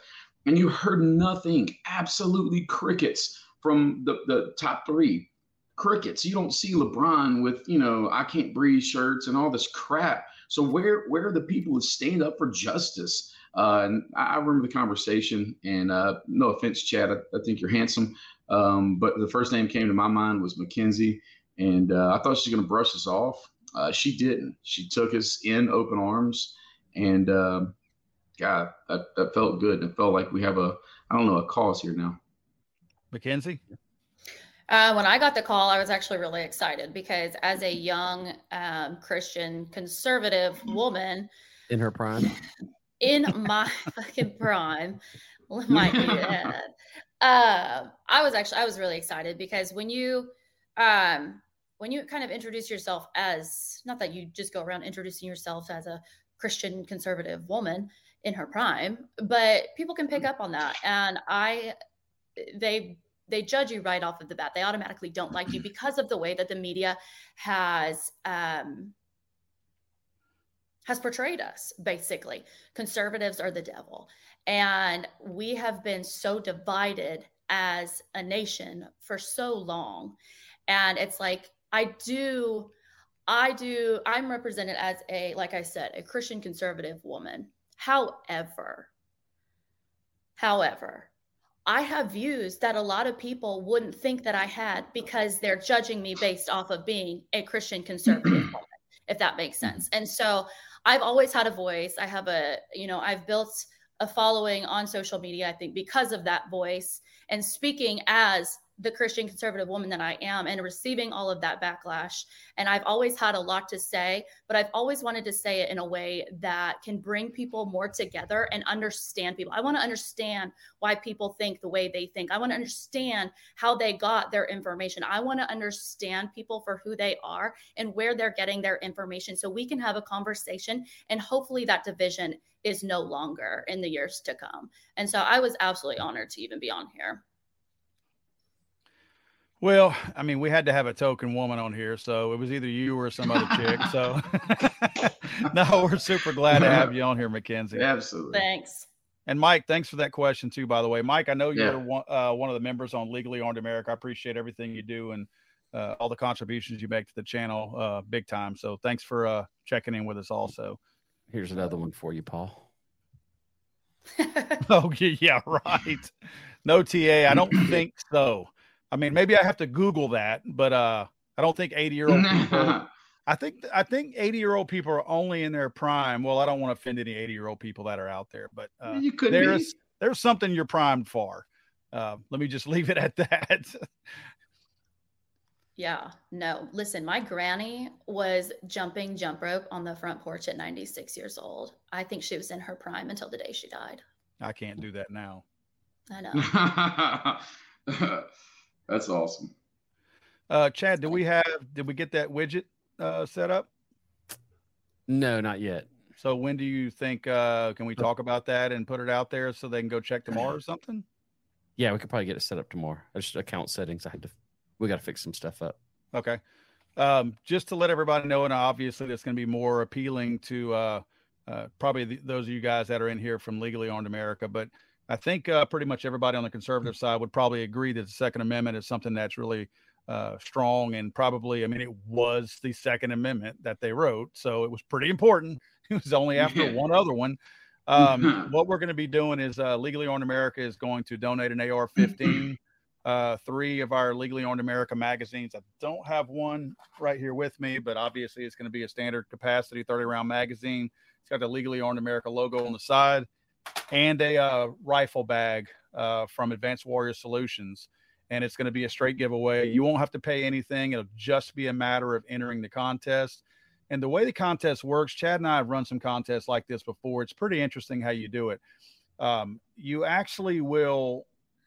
And you heard nothing, absolutely crickets from the, the top three. Crickets. You don't see LeBron with, you know, I can't breathe shirts and all this crap. So where where are the people who stand up for justice? Uh, and I I remember the conversation. And uh, no offense, Chad, I, I think you're handsome. Um, but the first name came to my mind was Mackenzie, and uh, I thought she was going to brush us off. Uh, she didn't. She took us in open arms, and uh, God, that, that felt good. It felt like we have a, I don't know, a cause here now. Mackenzie? Uh, when I got the call, I was actually really excited because as a young um, Christian conservative woman In her prime, (laughs) in (laughs) my fucking prime, might be it. Um, I was actually I was really excited because when you um when you kind of introduce yourself as not that you just go around introducing yourself as a Christian conservative woman in her prime, but people can pick up on that. And I they they judge you right off of the bat. They automatically don't like you because of the way that the media has um has portrayed us basically. Conservatives are the devil. And we have been so divided as a nation for so long. And it's like, I do, I do, I'm represented as a, like I said, a Christian conservative woman. However, however, I have views that a lot of people wouldn't think that I had because they're judging me based off of being a Christian conservative (clears throat) woman, if that makes mm-hmm. sense. And so I've always had a voice. I have a, you know, I've built a following on social media, I think, because of that voice and speaking as the Christian conservative woman that I am and receiving all of that backlash. And I've always had a lot to say, but I've always wanted to say it in a way that can bring people more together and understand people. I want to understand why people think the way they think. I want to understand how they got their information. I want to understand people for who they are and where they're getting their information so we can have a conversation and hopefully that division is no longer in the years to come. And so I was absolutely honored to even be on here. Well, I mean, we had to have a token woman on here, so it was either you or some other chick. So, (laughs) no, we're super glad to have you on here, Mackenzie. Absolutely. Thanks. And Mike, thanks for that question too. By the way, Mike, I know you're Yeah. one, uh, one of the members on Legally Armed America. I appreciate everything you do and uh, all the contributions you make to the channel, uh, big time. So thanks for uh, checking in with us. Also, Here's another one for you, Paul. (laughs) oh yeah, yeah, right. No TA. I don't think so. I mean, maybe I have to Google that, but uh, I don't think 80 year old people. (laughs) I think I think 80 year old people are only in their prime. Well, I don't want to offend any 80 year old people that are out there, but uh, you could be. there's there's something you're primed for. Uh, let me just (laughs) leave it at that. Yeah, no. Listen, my granny was jumping jump rope on the front porch at 96 years old. I think she was in her prime until the day she died. I can't do that now. I know. (laughs) That's awesome. Uh, Chad, did we have did we get that widget uh, set up? No, not yet. So when do you think uh, can we talk about that and put it out there so they can go check tomorrow or something? Yeah, we could probably get it set up tomorrow. It's just account settings. I had to. We got to fix some stuff up. Okay. Um, just to let everybody know, and obviously that's going to be more appealing to uh, uh, probably the, those of you guys that are in here from Legally Armed America, but I think uh, pretty much everybody on the conservative side would probably agree that the Second Amendment is something that's really uh, strong and probably, I mean, it was the Second Amendment that they wrote, so it was pretty important. (laughs) It was only after Yeah. one other one. Um, what we're going to be doing is uh, Legally Armed America is going to donate an AR-15. Uh, three of our Legally Armed America magazines. I don't have one right here with me, but obviously it's going to be a standard capacity 30 round magazine. It's got the Legally Armed America logo on the side and a uh, rifle bag uh, from Advanced Warrior Solutions. And it's going to be a straight giveaway. You won't have to pay anything. It'll just be a matter of entering the contest. And the way the contest works, Chad and I have run some contests like this before. It's pretty interesting how you do it. Um, you actually will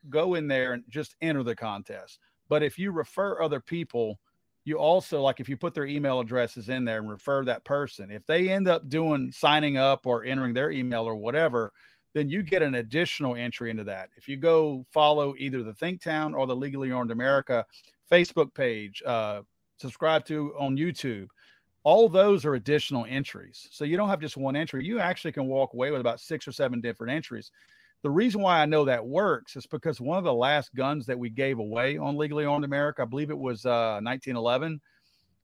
go in there and just enter the contest. But if you refer other people, you also like if you put their email addresses in there and refer that person, if they end up doing signing up or entering their email or whatever, then you get an additional entry into that. If you go follow either the Think Town or the Legally Armed America Facebook page, uh, subscribe to on YouTube, all those are additional entries. So you don't have just one entry. You actually can walk away with about six or seven different entries. The reason why I know that works is because one of the last guns that we gave away on Legally Armed America, I believe it was uh, 1911,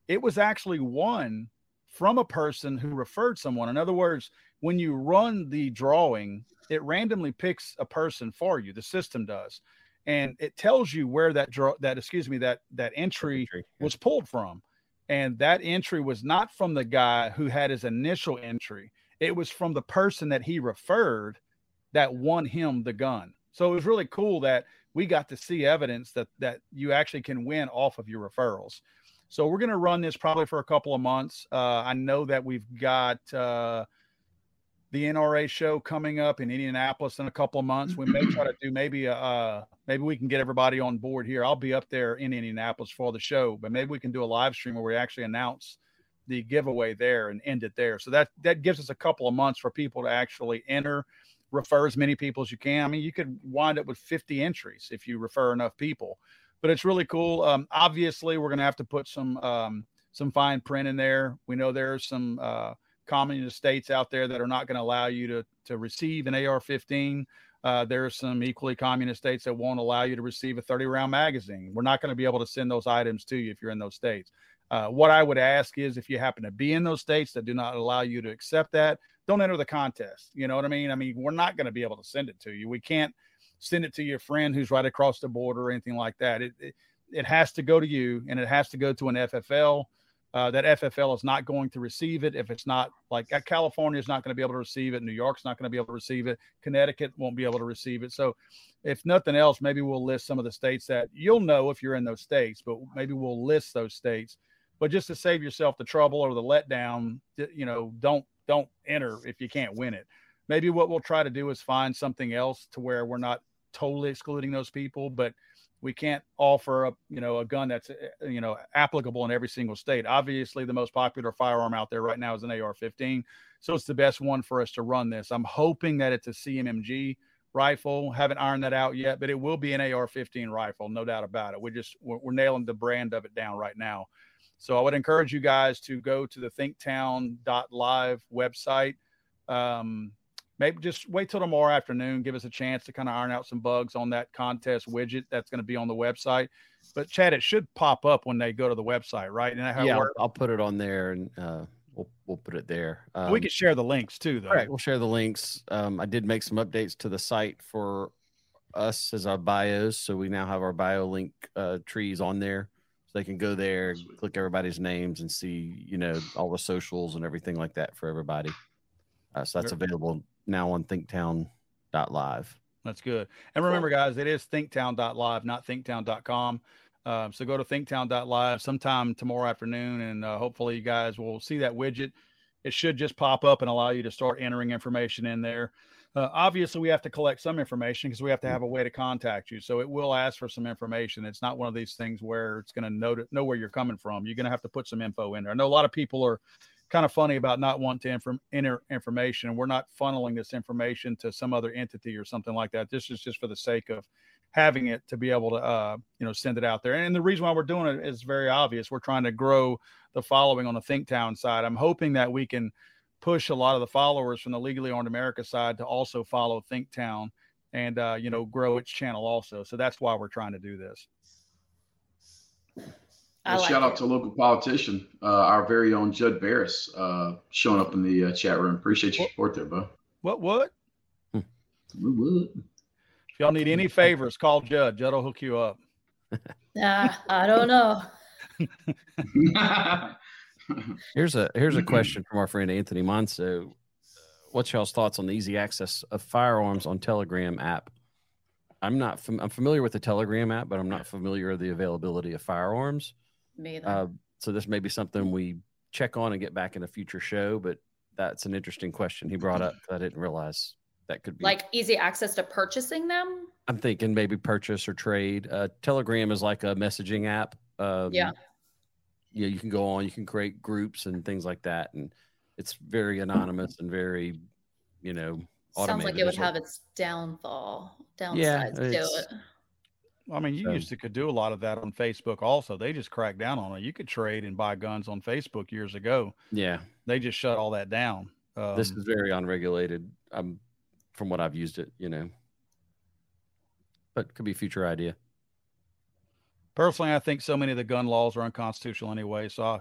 it was actually won from a person who referred someone. In other words, when you run the drawing, it randomly picks a person for you. The system does, and it tells you where that draw that excuse me that that entry was pulled from. And that entry was not from the guy who had his initial entry. It was from the person that he referred that won him the gun. So it was really cool that we got to see evidence that that you actually can win off of your referrals. So we're going to run this probably for a couple of months. Uh, I know that we've got uh, the NRA show coming up in Indianapolis in a couple of months. We may try to do maybe a uh, maybe we can get everybody on board here. I'll be up there in Indianapolis for the show, but maybe we can do a live stream where we actually announce the giveaway there and end it there. So that that gives us a couple of months for people to actually enter, refer as many people as you can. I mean, you could wind up with 50 entries if you refer enough people. But it's really cool. Um, obviously, we're going to have to put some um, some fine print in there. We know there are some uh, communist states out there that are not going to allow you to to receive an AR-15. Uh, there are some equally communist states that won't allow you to receive a 30 round magazine. We're not going to be able to send those items to you if you're in those states. Uh, what I would ask is if you happen to be in those states that do not allow you to accept that, don't enter the contest. You know what I mean? I mean, we're not going to be able to send it to you. We can't send it to your friend who's right across the border or anything like that. It, it, it has to go to you and it has to go to an FFL. Uh, that FFL is not going to receive it if it's not like uh, California is not going to be able to receive it. New York's not going to be able to receive it. Connecticut won't be able to receive it. So, if nothing else, maybe we'll list some of the states that you'll know if you're in those states, but maybe we'll list those states. But just to save yourself the trouble or the letdown, you know, don't don't enter if you can't win it. Maybe what we'll try to do is find something else to where we're not totally excluding those people, but we can't offer a you know a gun that's uh, you know applicable in every single state. Obviously, the most popular firearm out there right now is an AR-15, so it's the best one for us to run this. I'm hoping that it's a CMMG rifle. Haven't ironed that out yet, but it will be an AR-15 rifle, no doubt about it. We just we're, we're nailing the brand of it down right now. So I would encourage you guys to go to the thinktown.live website. Um, maybe just wait till tomorrow afternoon. Give us a chance to kind of iron out some bugs on that contest widget that's going to be on the website. But Chad, it should pop up when they go to the website, right? And yeah, I'll. I'll put it on there and uh, we'll we'll put it there. Um, we can share the links too, though. all right, we'll share the links. Um, I did make some updates to the site for us as our bios, so we now have our bio link uh, trees on there, they can go there, Sweet. click everybody's names, and see you know all the socials and everything like that for everybody. Uh, so that's Sure. available now on ThinkTown.live. That's good. And remember, guys, it is thinktown.live, not thinktown.com. Um, so go to thinktown.live sometime tomorrow afternoon, and uh, hopefully you guys will see that widget. It should just pop up and allow you to start entering information in there. Uh, obviously, we have to collect some information because we have to have a way to contact you. So it will ask for some information. It's not one of these things where it's going to know, know where you're coming from. You're going to have to put some info in there. I know a lot of people are kind of funny about not wanting to inform, enter information. We're not funneling this information to some other entity or something like that. This is just for the sake of having it to be able to, uh, you know, send it out there. And the reason why we're doing it is very obvious. We're trying to grow the following on the ThinkTown side. I'm hoping that we can push a lot of the followers from the Legally Armed America side to also follow ThinkTown and, uh, you know, grow its channel also. So that's why we're trying to do this. I Well, like shout it. out to a local politician, uh, our very own Judd Barris, uh, showing up in the uh, chat room. Appreciate your support there, bud. What, what? Woo woo. If y'all need any favors, call Judd. Judd will hook you up. (laughs) Nah, I don't know. (laughs) (laughs) Here's a here's a question from our friend Anthony Monso. What's y'all's thoughts on the easy access of firearms on Telegram app? I'm not fam- I'm familiar with the Telegram app, but I'm not familiar with the availability of firearms. Me either. Uh, so this may be something we check on and get back in a future show. But that's an interesting question he brought up. I didn't realize that could be like easy access to purchasing them. I'm thinking maybe purchase or trade. Uh, Telegram is like a messaging app. Um, Yeah. Yeah, you can go on, you can create groups and things like that, and it's very anonymous and very, you know, Sounds like it would have its downfall, Yeah, downsides to it's- it. I mean, you So- used to could do a lot of that on Facebook also. They just cracked down on it. You could trade and buy guns on Facebook years ago. Yeah, They just shut all that down. Um, this is very unregulated. Um, from what I've used it, you know, but could be a future idea. Personally, I think so many of the gun laws are unconstitutional anyway. So I,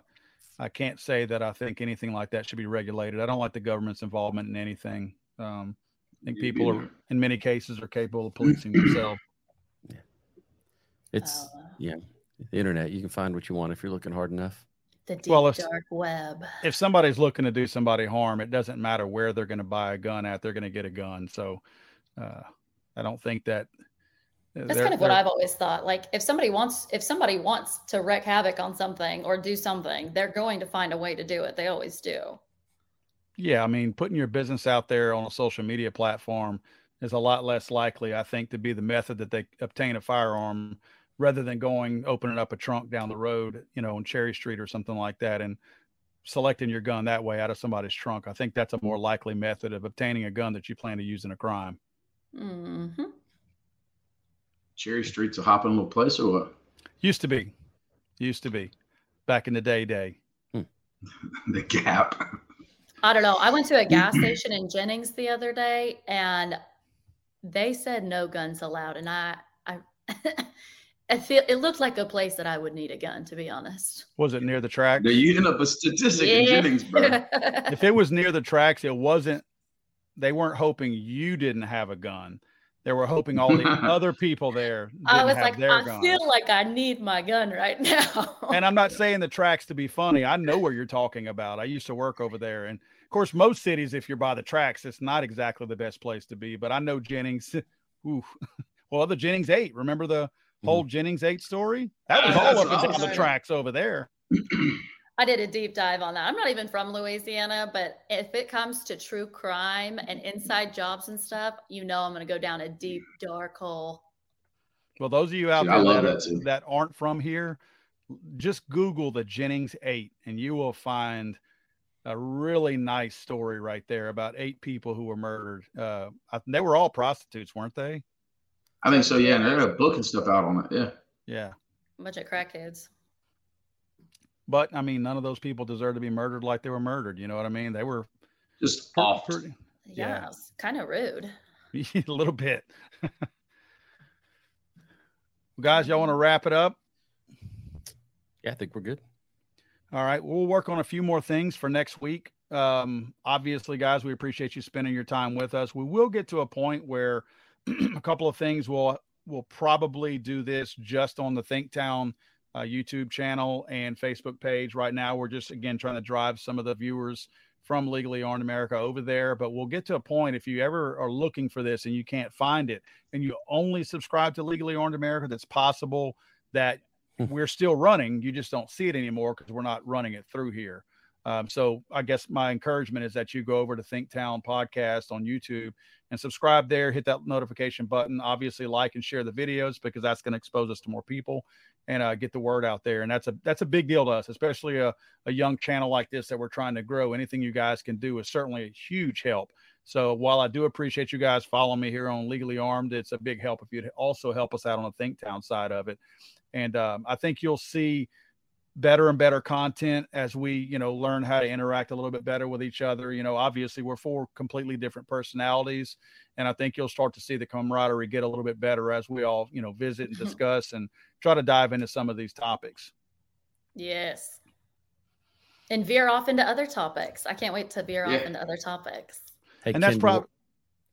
I can't say that I think anything like that should be regulated. I don't like the government's involvement in anything. Um, I think people are, in many cases, are capable of policing themselves. (clears throat) It's Uh, the internet. You can find what you want if you're looking hard enough. the deep Well, if- dark web. If somebody's looking to do somebody harm, it doesn't matter where they're going to buy a gun at. They're going to get a gun. So uh, I don't think that. That's kind of what I've always thought. Like if somebody wants if somebody wants to wreak havoc on something or do something, they're going to find a way to do it. They always do. Yeah, I mean, putting your business out there on a social media platform is a lot less likely, I think, to be the method that they obtain a firearm rather than going opening up a trunk down the road, you know, on Cherry Street or something like that and selecting your gun that way out of somebody's trunk. I think that's a more likely method of obtaining a gun that you plan to use in a crime. hmm Cherry Street's a hopping little place or what? Used to be, used to be back in the day, day. (laughs) the Gap. I don't know. I went to a gas (clears throat) station in Jennings the other day and they said no guns allowed. And I, I, (laughs) I feel it looked like a place that I would need a gun, to be honest. Was it near the tracks? Now you end up a statistic in Jennings, bro. (laughs) if it was near the tracks, it wasn't. They weren't hoping you didn't have a gun. They were hoping all the (laughs) other people there didn't I was have like, their I guns. feel like I need my gun right now. and I'm not saying the tracks to be funny. I know where you're talking about. I used to work over there, and of course, most cities, if you're by the tracks, it's not exactly the best place to be. But I know Jennings. (laughs) Ooh, (laughs) well, the Jennings Eight. Remember the whole Jennings Eight story? That was Yeah, all that's up and down the tracks over there. (clears throat) I did a deep dive on that. I'm not even from Louisiana, but if it comes to true crime and inside jobs and stuff, you know I'm going to go down a deep, dark hole. Well, those of you out Dude, there that, that that aren't from here, just Google the Jennings Eight, and you will find a really nice story right there about eight people who were murdered. Uh, I, they were all prostitutes, weren't they? I think so, yeah. And they're booking stuff out on it. Yeah. Yeah. A bunch of crackheads. But I mean, none of those people deserve to be murdered like they were murdered. You know what I mean? They were Just off. pretty, Yeah, Yeah. it's kind of rude. (laughs) a little bit. (laughs) Guys, y'all want to wrap it up? Yeah, I think we're good. All right. We'll work on a few more things for next week. Um, obviously, guys, we appreciate you spending your time with us. We will get to a point where (clears throat) a couple of things will will probably do this just on the ThinkTown uh, YouTube channel and Facebook page. Right now, we're just again trying to drive some of the viewers from Legally Armed America over there. But we'll get to a point if you ever are looking for this and you can't find it, and you only subscribe to Legally Armed America, that's possible that Hmm. we're still running. You just don't see it anymore because we're not running it through here. Um, so I guess my encouragement is that you go over to Think Town Podcast on YouTube and subscribe there. Hit that notification button. Obviously, like and share the videos because that's going to expose us to more people and uh, get the word out there. And that's a that's a big deal to us, especially a, a young channel like this that we're trying to grow. Anything you guys can do is certainly a huge help. So while I do appreciate you guys following me here on Legally Armed, it's a big help if you'd also help us out on the Think Town side of it. And um, I think you'll see better and better content as we you know learn how to interact a little bit better with each other you know obviously we're four completely different personalities and i think you'll start to see the camaraderie get a little bit better as we all you know visit and (laughs) discuss and try to dive into some of these topics Yes. And veer off into other topics. I can't wait to veer Yeah. off into other topics. Hey, and that's Kendall, probably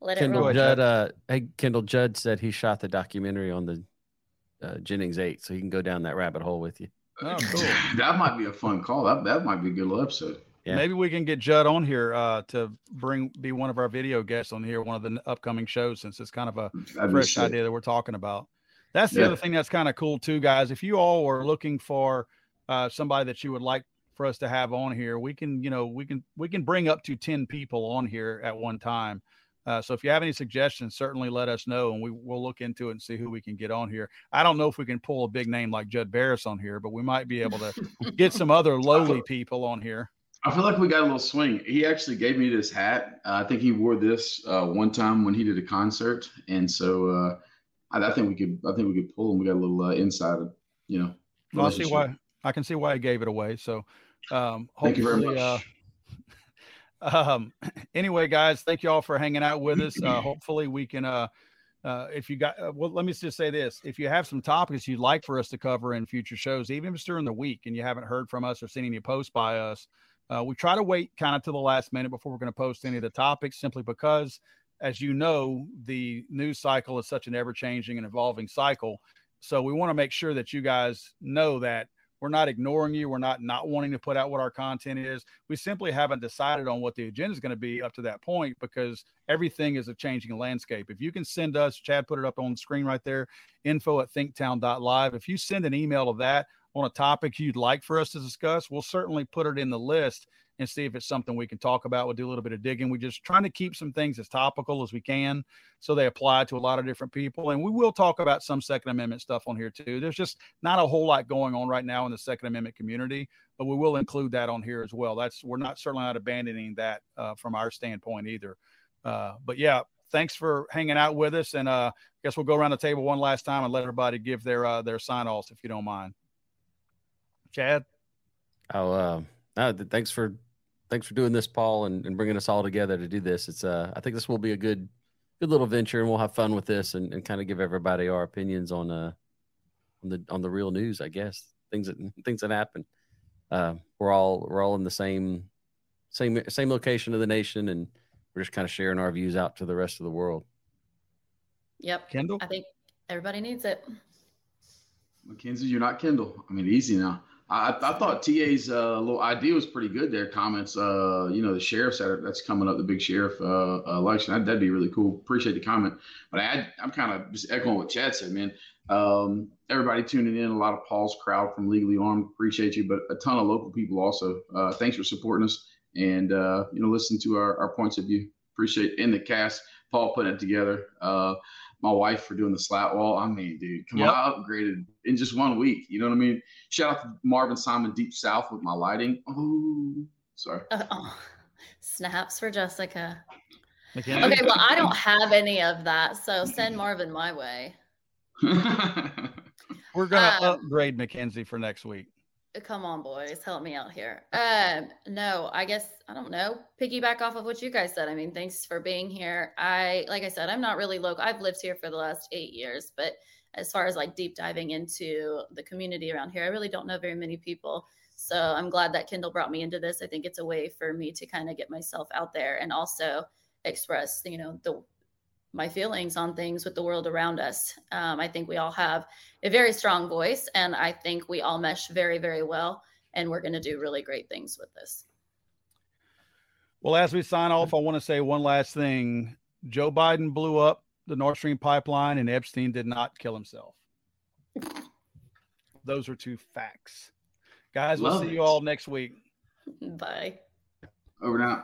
Let it Kendall roll. Judd. Uh, hey, Kendall Judd said he shot the documentary on the uh, Jennings Eight, so he can go down that rabbit hole with you. Oh, (laughs) cool. that might be a fun call. That that might be a good little episode. Yeah. maybe we can get judd on here uh to bring be one of our video guests on here one of the upcoming shows since it's kind of a That'd fresh idea that we're talking about. That's the Yeah. other thing that's kind of cool too, guys. If you all are looking for uh, somebody that you would like for us to have on here, we can, you know, we can we can bring up to ten people on here at one time. Uh, so if you have any suggestions, certainly let us know, and we will look into it and see who we can get on here. I don't know if we can pull a big name like Judd Barris on here, but we might be able to get some other (laughs) lowly people on here. I feel like we got a little swing. He actually gave me this hat. Uh, I think he wore this uh, one time when he did a concert, and so uh, I, I think we could. I think we could pull him. We got a little uh, inside, you know. Well, I see why. I can see why he gave it away. So, um, Thank you very hopefully, much. uh, um (clears throat) anyway guys thank you all for hanging out with us. Uh (clears throat) hopefully we can uh uh if you got uh, well let me just say this. If you have some topics you'd like for us to cover in future shows even if it's during the week and you haven't heard from us or seen any posts by us uh, we try to wait kind of to the last minute before we're going to post any of the topics simply because as you know the news cycle is such an ever-changing and evolving cycle. So we want to make sure that you guys know that we're not ignoring you we're not not wanting to put out what our content is we simply haven't decided on what the agenda is going to be up to that point because everything is a changing landscape. If you can send us, Chad put it up on the screen right there, info at thinktown.live. If you send an email to that on a topic you'd like for us to discuss, we'll certainly put it in the list and see if it's something we can talk about. We'll do a little bit of digging. We're just trying to keep some things as topical as we can so they apply to a lot of different people. And we will talk about some Second Amendment stuff on here too. There's just not a whole lot going on right now in the Second Amendment community but we will include that on here as well. That's we're not certainly not abandoning that uh, from our standpoint either. Uh, but yeah, thanks for hanging out with us, and uh, I guess we'll go around the table one last time and let everybody give their uh, their sign offs if you don't mind. Chad, Oh, uh, no, th- thanks for thanks for doing this, Paul, and, and bringing us all together to do this. It's uh, I think this will be a good good little venture, and we'll have fun with this, and, and kind of give everybody our opinions on uh on the on the real news, I guess things that things that happen. Uh, we're all we're all in the same same same location of the nation, and we're just kind of sharing our views out to the rest of the world. Yep. Kendall. I think everybody needs it. Mackenzie, you're not Kendall. I mean, easy now. I, I thought TA's uh, little idea was pretty good there. Comments, uh, you know, the sheriff's that that's coming up, the big sheriff uh, election. That, that'd be really cool. Appreciate the comment. But I, I'm kind of just echoing what Chad said, man. Um, everybody tuning in, a lot of Paul's crowd from Legally Armed. Appreciate you, but a ton of local people also. Uh, thanks for supporting us and uh, you know, listen to our, our points of view. Appreciate in the cast, Paul putting it together. My wife for doing the slat wall. I mean, dude, come Yep. on, I upgraded in just one week. You know what I mean? Shout out to Marvin Simon Deep South with my lighting. Oh, sorry. Uh, oh, snaps for Jessica. Mackenzie? Okay, well, I don't have any of that, so send Marvin my way. (laughs) We're gonna Um, upgrade Mackenzie for next week. Come on, boys, help me out here. Um, no, I guess I don't know. Piggyback off of what you guys said. I mean, thanks for being here. I, like I said, I'm not really local. I've lived here for the last eight years, but as far as like deep diving into the community around here, I really don't know very many people. So I'm glad that Kendall brought me into this. I think it's a way for me to kind of get myself out there and also express, you know, the my feelings on things with the world around us. Um, I think we all have a very strong voice, and I think we all mesh very, very well. And we're going to do really great things with this. Well, as we sign off, I want to say one last thing. Joe Biden blew up the Nord Stream pipeline, and Epstein did not kill himself. (laughs) Those are two facts. Guys, we'll see it. you all next week. Bye. Over now.